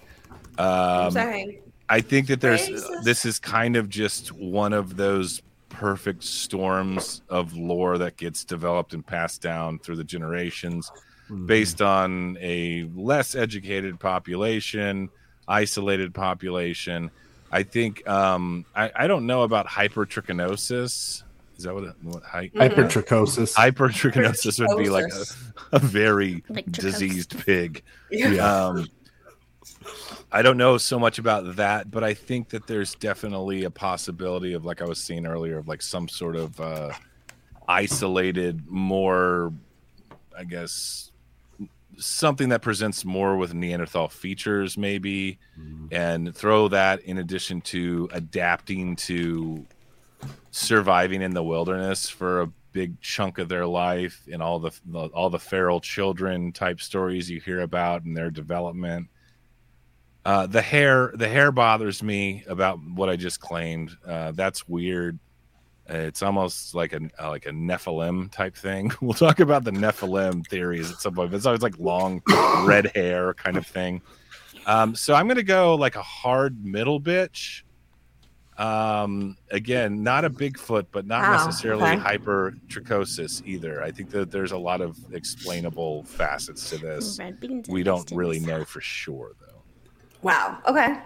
I'm um. I think that there's Racist. this is kind of just one of those perfect storms of lore that gets developed and passed down through the generations based on a less educated population, isolated population. I think um, I, I don't know about hypertrichinosis. Is that what, it, what hy- Hypertrichosis. hypertrichinosis would be like a, a very Like diseased pig. yeah. Um, I don't know so much about that, but I think that there's definitely a possibility of, like I was saying earlier, of like some sort of uh, isolated, more, I guess, something that presents more with Neanderthal features, maybe, and throw that in addition to adapting to surviving in the wilderness for a big chunk of their life and all the all the feral children type stories you hear about and their development Uh, the hair, the hair bothers me about what I just claimed. Uh, that's weird. It's almost like a like a Nephilim type thing. We'll talk about the Nephilim theories at some point. It's always like long red hair kind of thing. Um, so I'm gonna go like a hard middle bitch. Um, again, not a Bigfoot, but not Wow, necessarily okay. hypertrichosis either. I think that there's a lot of explainable facets to this. Red beans and We don't really know for sure though. Wow. Okay.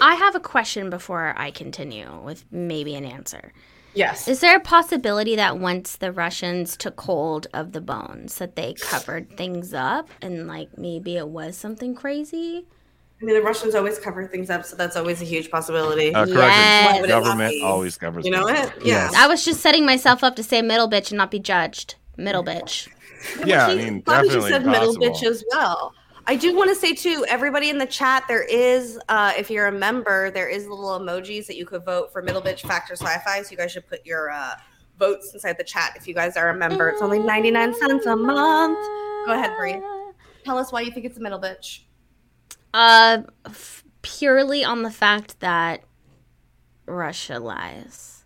I have a question before I continue with maybe an answer. Yes. Is there a possibility that once the Russians took hold of the bones, that they covered things up and like maybe it was something crazy? I mean, the Russians always cover things up, so that's always a huge possibility. Uh, correction. Yes. Why would it not Government always covers. you know things it? up. Yeah. I was just setting myself up to say middle bitch and not be judged. Middle bitch. Yeah, I She- mean, Bobby definitely just said middle bitch as well. I do want to say too, everybody in the chat, there is, uh, if you're a member, there is little emojis that you could vote for middle bitch factor sci-fi. So you guys should put your uh, votes inside the chat if you guys are a member. It's only 99 cents a month. Go ahead, Bree. Tell us why you think it's a middle bitch. Uh, f- purely on the fact that Russia lies.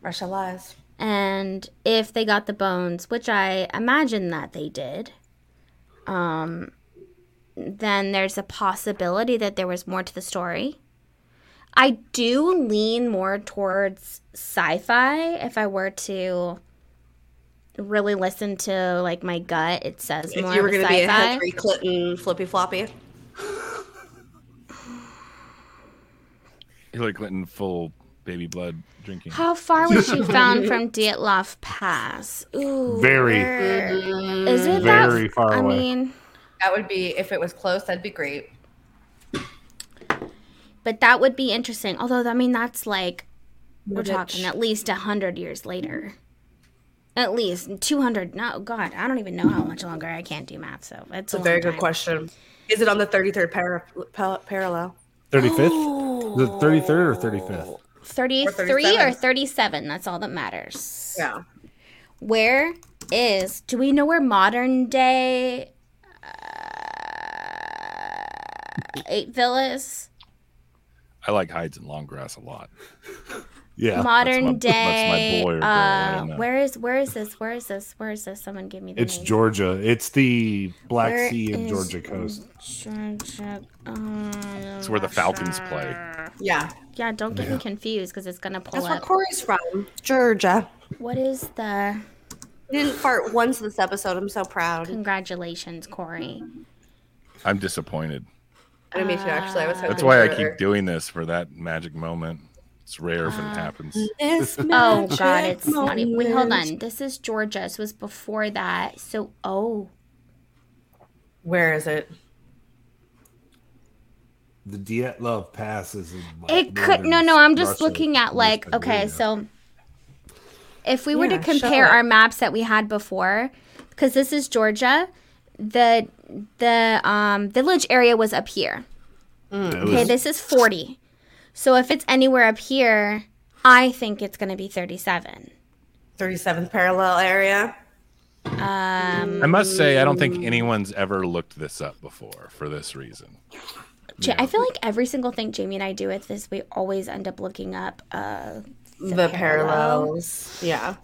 Russia lies. And if they got the bones, which I imagine that they did, um, then there's a possibility that there was more to the story. I do lean more towards sci-fi if I were to really listen to like my gut. It says If more you were of a going to be a sci-fi. Hillary Clinton flippy floppy. Hillary Clinton full baby blood drinking. How far was she found from Dyatlov Pass? Ooh, Very. where- Mm, Is it that? Very far I away. mean, That would be, if it was close, that'd be great. but that would be interesting. Although, I mean, that's like we're Bitch. talking at least a hundred years later. At least two hundred. No, God, I don't even know how much longer. I can't do math, so it's It's a, a very good time. question. Is it on the 33rd par- pa- parallel? 35th? The 33rd or 35th? Thirty-three or 37. thirty-seven. That's all that matters. Yeah. Where is? Do we know where modern day uh, villas. I like hides and long grass a lot. Yeah. modern my- that's my day. boy or girl, uh, don't where is where is this? Where is this? Where is this? Someone give me the It's name. Georgia. It's the Black Where Sea and Georgia coast. Georgia. Um, It's where the Falcons play. Yeah. Yeah, don't get me confused because it's gonna pull up. That's where. Corey's from. Georgia. What is the? He didn't fart once this episode. I'm so proud. Congratulations, Corey. I'm disappointed. I mean, me too, actually. I was hoping. That's why I keep doing this for that magic moment. It's rare if it ah. happens. This Oh God, it's not even. Wait, hold on. This is Georgia. So it was before that. So oh, Where is it? The Dyatlov Pass is in like, it could. No, no. I'm just Russia, looking at like. Okay, so if we were Yeah, to compare our maps that we had before, because this is Georgia, the the um village area was up here. It Okay, was- this is 40. So if it's anywhere up here, I think it's going to be 37. 37th parallel area. Um, I must say, I don't think anyone's ever looked this up before for this reason. Ja- I feel like every single thing Jamie and I do with this, we always end up looking up. Uh, The, parallel. parallels. Yeah.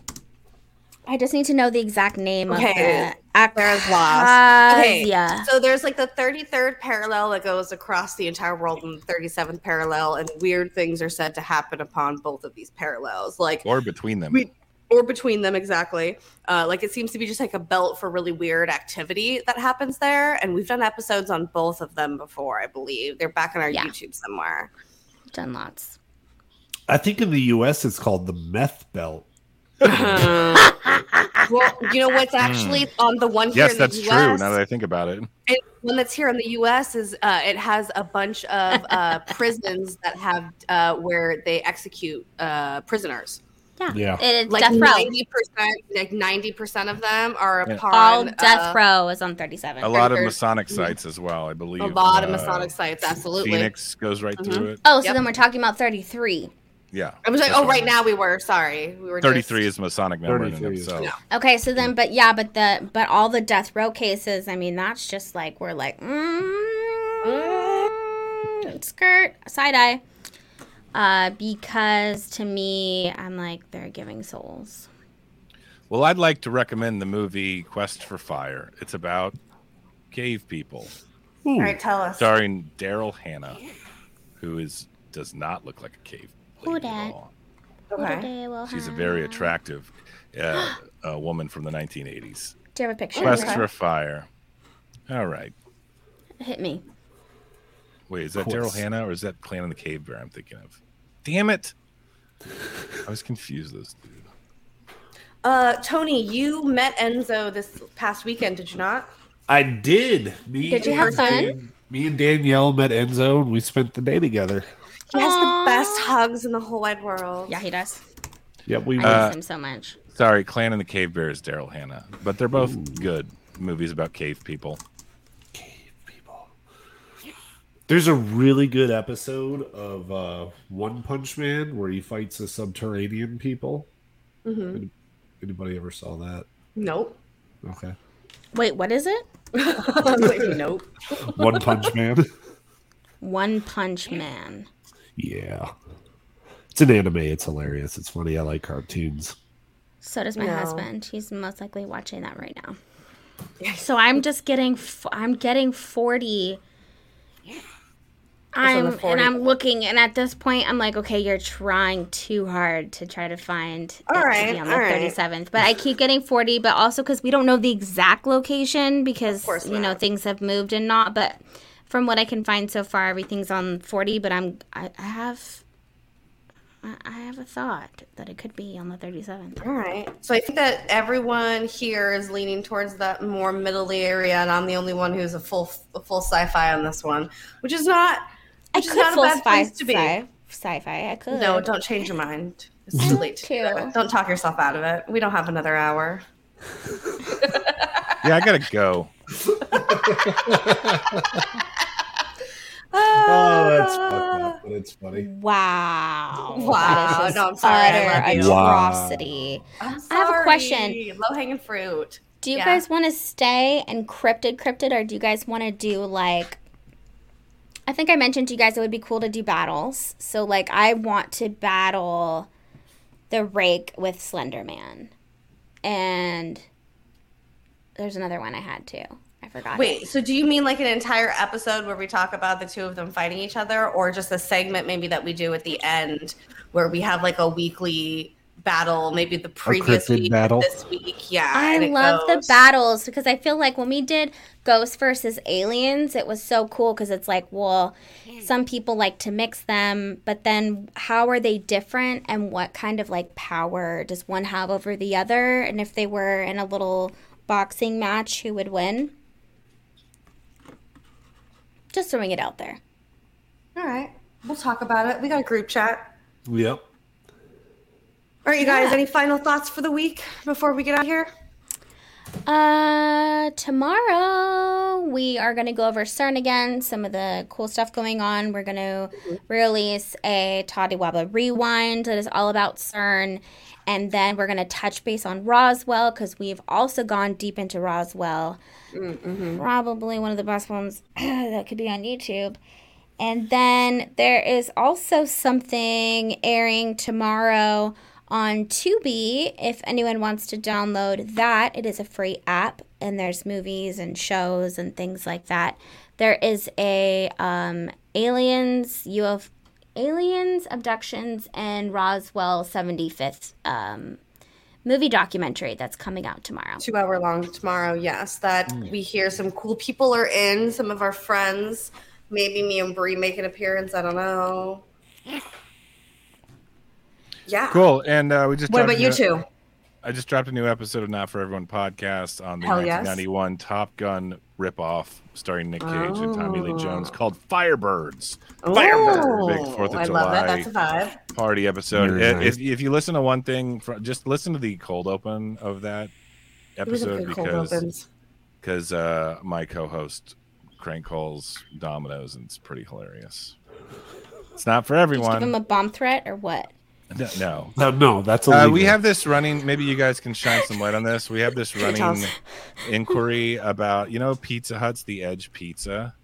I just need to know the exact name Okay, of the There's lost. Okay. Abkhazia. So there's like the 33rd parallel that goes across the entire world and the 37th parallel, and weird things are said to happen upon both of these parallels. Like Or between them. We- or between them exactly uh, like it seems to be just like a belt for really weird activity that happens there and we've done episodes on both of them before i believe they're back on our Yeah. youtube somewhere Done lots. I think in the U.S. it's called the Meth Belt. well you know what's actually on the one here yes, in the that's US, true. Now that I think about it, and one that's here in the us is uh, it has a bunch of uh, prisons that have uh, where they execute uh, prisoners Yeah. Yeah. It's like 90% like 90% of them are Yeah. upon All death uh, row is on 37. a lot of Masonic sites as well, I believe. a lot of Uh, masonic sites absolutely Phoenix goes right through it. oh, so Yep. then we're talking about 33. Yeah. I was like, oh, right now we were. Sorry, we were. 33 just, is Masonic number in and 33 of is- itself. No. Okay, so then, but yeah, but the but all the death row cases. I mean, that's just like we're like, mm, second skirt, side eye. Uh, because to me, I'm like they're giving souls. Well, I'd like to recommend the movie Quest for Fire. It's about cave people, All right, tell us. starring Daryl Hannah, who is does not look like a cave Who lady at dat? all. Okay. Will She's a very attractive uh, uh, woman from the 1980s. Do you have a picture? Quest Okay. for Fire. All right. Hit me. Wait, is that Daryl Hannah or is that Clan in the Cave Bear I'm thinking of? Damn it. I was confused this dude. Uh, Tony, you met Enzo this past weekend, did you not? I did. Me Did you have fun? Dan- Me and Danielle met Enzo, and we spent the day together. He has Aw. the best hugs in the whole wide world. Yeah, he does. Yep, we I Uh, miss him so much. Sorry, Clan of the Cave Bear is Daryl Hannah, but they're both good movies about cave people. cave people. There's a really good episode of uh, One Punch Man where he fights the subterranean people. Mm-hmm. Anybody ever saw that? Nope. Okay. Wait, what is it? I like, nope. One Punch Man. One Punch Man. Yeah. It's an anime. It's hilarious. It's funny. I like cartoons. So does my No. husband. He's most likely watching that right now. So I'm just getting. F- I'm getting forty. I'm the and I'm looking, and at this point, I'm like, okay, you're trying too hard to try to find All it to right, be on the all right. 37th. But I keep getting 40, but also because we don't know the exact location because course you know not. things have moved and not. But from what I can find so far, everything's on 40. But I'm I, I have I I have a thought that it could be on the 37th. All right. So I think that everyone here is leaning towards that more middly area, and I'm the only one who's a full a full sci-fi on this one, which is not. I Which is could not a full bad sci- place to be. sci- sci-fi. I could. No, don't change your mind. It's too late. To do Don't talk yourself out of it. We don't have another hour. Yeah, I gotta go. Oh, that's fucked up, ah. but it's funny. Wow. Wow. That is just No, I'm sorry. I Utter love you. atrocity. I'm I have a question. Low hanging fruit. Do you Yeah. guys want to stay encrypted, cryptid, or do you guys want to do like? I think I mentioned to you guys it would be cool to do battles. So like, I want to battle the Rake with Slenderman. And there's another one I had too. I forgot. it. Wait, so do you mean like an entire episode where we talk about the two of them fighting each other, or just a segment maybe that we do at the end where we have like a weekly battle, maybe the previous week, battle? this week? Yeah, I and it love the battles because I feel like when we did Ghosts versus Aliens, it was so cool because it's like, well, mm. some people like to mix them, but then how are they different and what kind of like power does one have over the other? And if they were in a little boxing match, who would win? Just throwing it out there. All right, we'll talk about it. We got a group chat. Yep. All right, you guys, Yeah. any final thoughts for the week before we get out of here? Uh, tomorrow we are going to go over CERN again, some of the cool stuff going on. We're going to release a Toddy Wabba rewind that is all about CERN. And then we're going to touch base on Roswell because we've also gone deep into Roswell. Probably one of the best ones that could be on YouTube. And then there is also something airing tomorrow on Tubi. If anyone wants to download that, it is a free app, and there's movies and shows and things like that. There is a um, aliens, UFO, aliens, abductions, and Roswell 75th um, movie documentary that's coming out tomorrow. Two hour long tomorrow. Yes, that we hear some cool people are in. Some of our friends, maybe me and Bree make an appearance. I don't know. Yeah. Cool. And uh, we just What about you new- two? I just dropped a new episode of Not for Everyone podcast on the Hell yes. 1991 Top Gun ripoff starring Nick Cage and Tommy Lee Jones Oh. called Firebirds. Oh, Firebird. Big Fourth of I July. love it. That's a vibe. Party episode. Very nice. If, if you listen to one thing, from, just listen to the cold open of that It was a episode because because uh, my co-host Crank calls Domino's and it's pretty hilarious. It's not for everyone. you give him a bomb threat or what? No, no. No, no, that's Uh, we have this running. Maybe you guys can shine some light on this. We have this running inquiry about you know Pizza Hut's the Edge Pizza.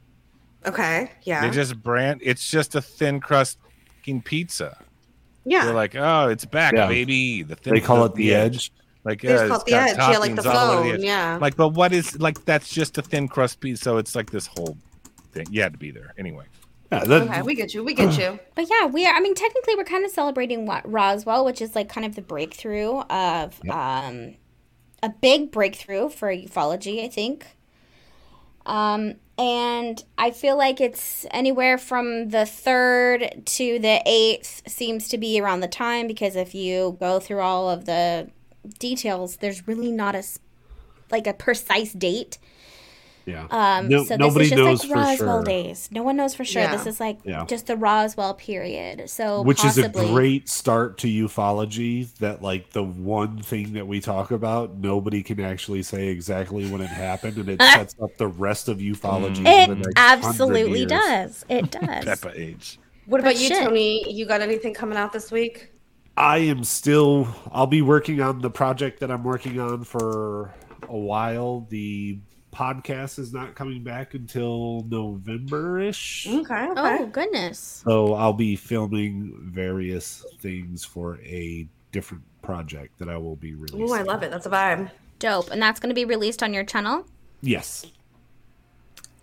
Okay. Yeah. They just brand. It's just a thin crust fucking pizza. yeah. They're like, oh, it's back, Yeah. baby. The thin, They call it the edge. Like, They yeah, it's it the got edge. Yeah, like the toppings all over phone. edge. Yeah. Like, but what is like? That's just a thin crust pizza. So it's like this whole thing. You had to be there anyway. Yeah, that, okay, we get you. We get you. But yeah, we are. I mean, technically, we're kind of celebrating what Roswell, which is like kind of the breakthrough of um, a big breakthrough for ufology, I think. Um, and I feel like it's anywhere from the third to the eighth seems to be around the time because if you go through all of the details, there's really not a s- like a precise date. Yeah. Um, No- so this nobody is just knows like Roswell sure. days. No one knows for sure. Yeah. This is like Yeah. just the Roswell period. So Which possibly, is a great start to ufology. That like the one thing that we talk about, nobody can actually say exactly when it happened, and it sets up the rest of ufology. It for the next hundred absolutely does. It does. Peppa age. What But about you, shit. Tony? You got anything coming out this week? I am still. I'll be working on the project that I'm working on for a while. The podcast is not coming back until November ish. Okay. Okay. oh goodness. So I'll be filming various things for a different project that I will be releasing. Ooh, I love it. That's a vibe. Dope. And that's going to be released on your channel? Yes.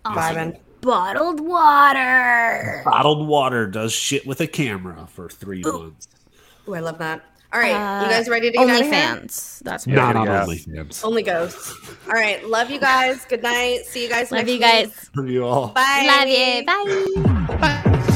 Vibing. Bottled water. Bottled water does shit with a camera for three months. Ooh, I love that. All right, Uh, you guys ready to get out of here? That's Yeah, what. Not on yeah. OnlyFans. Only ghosts. All right, love you guys. Good night. See you guys. Love next you week. guys. You all. Bye. Love you. Bye. Bye.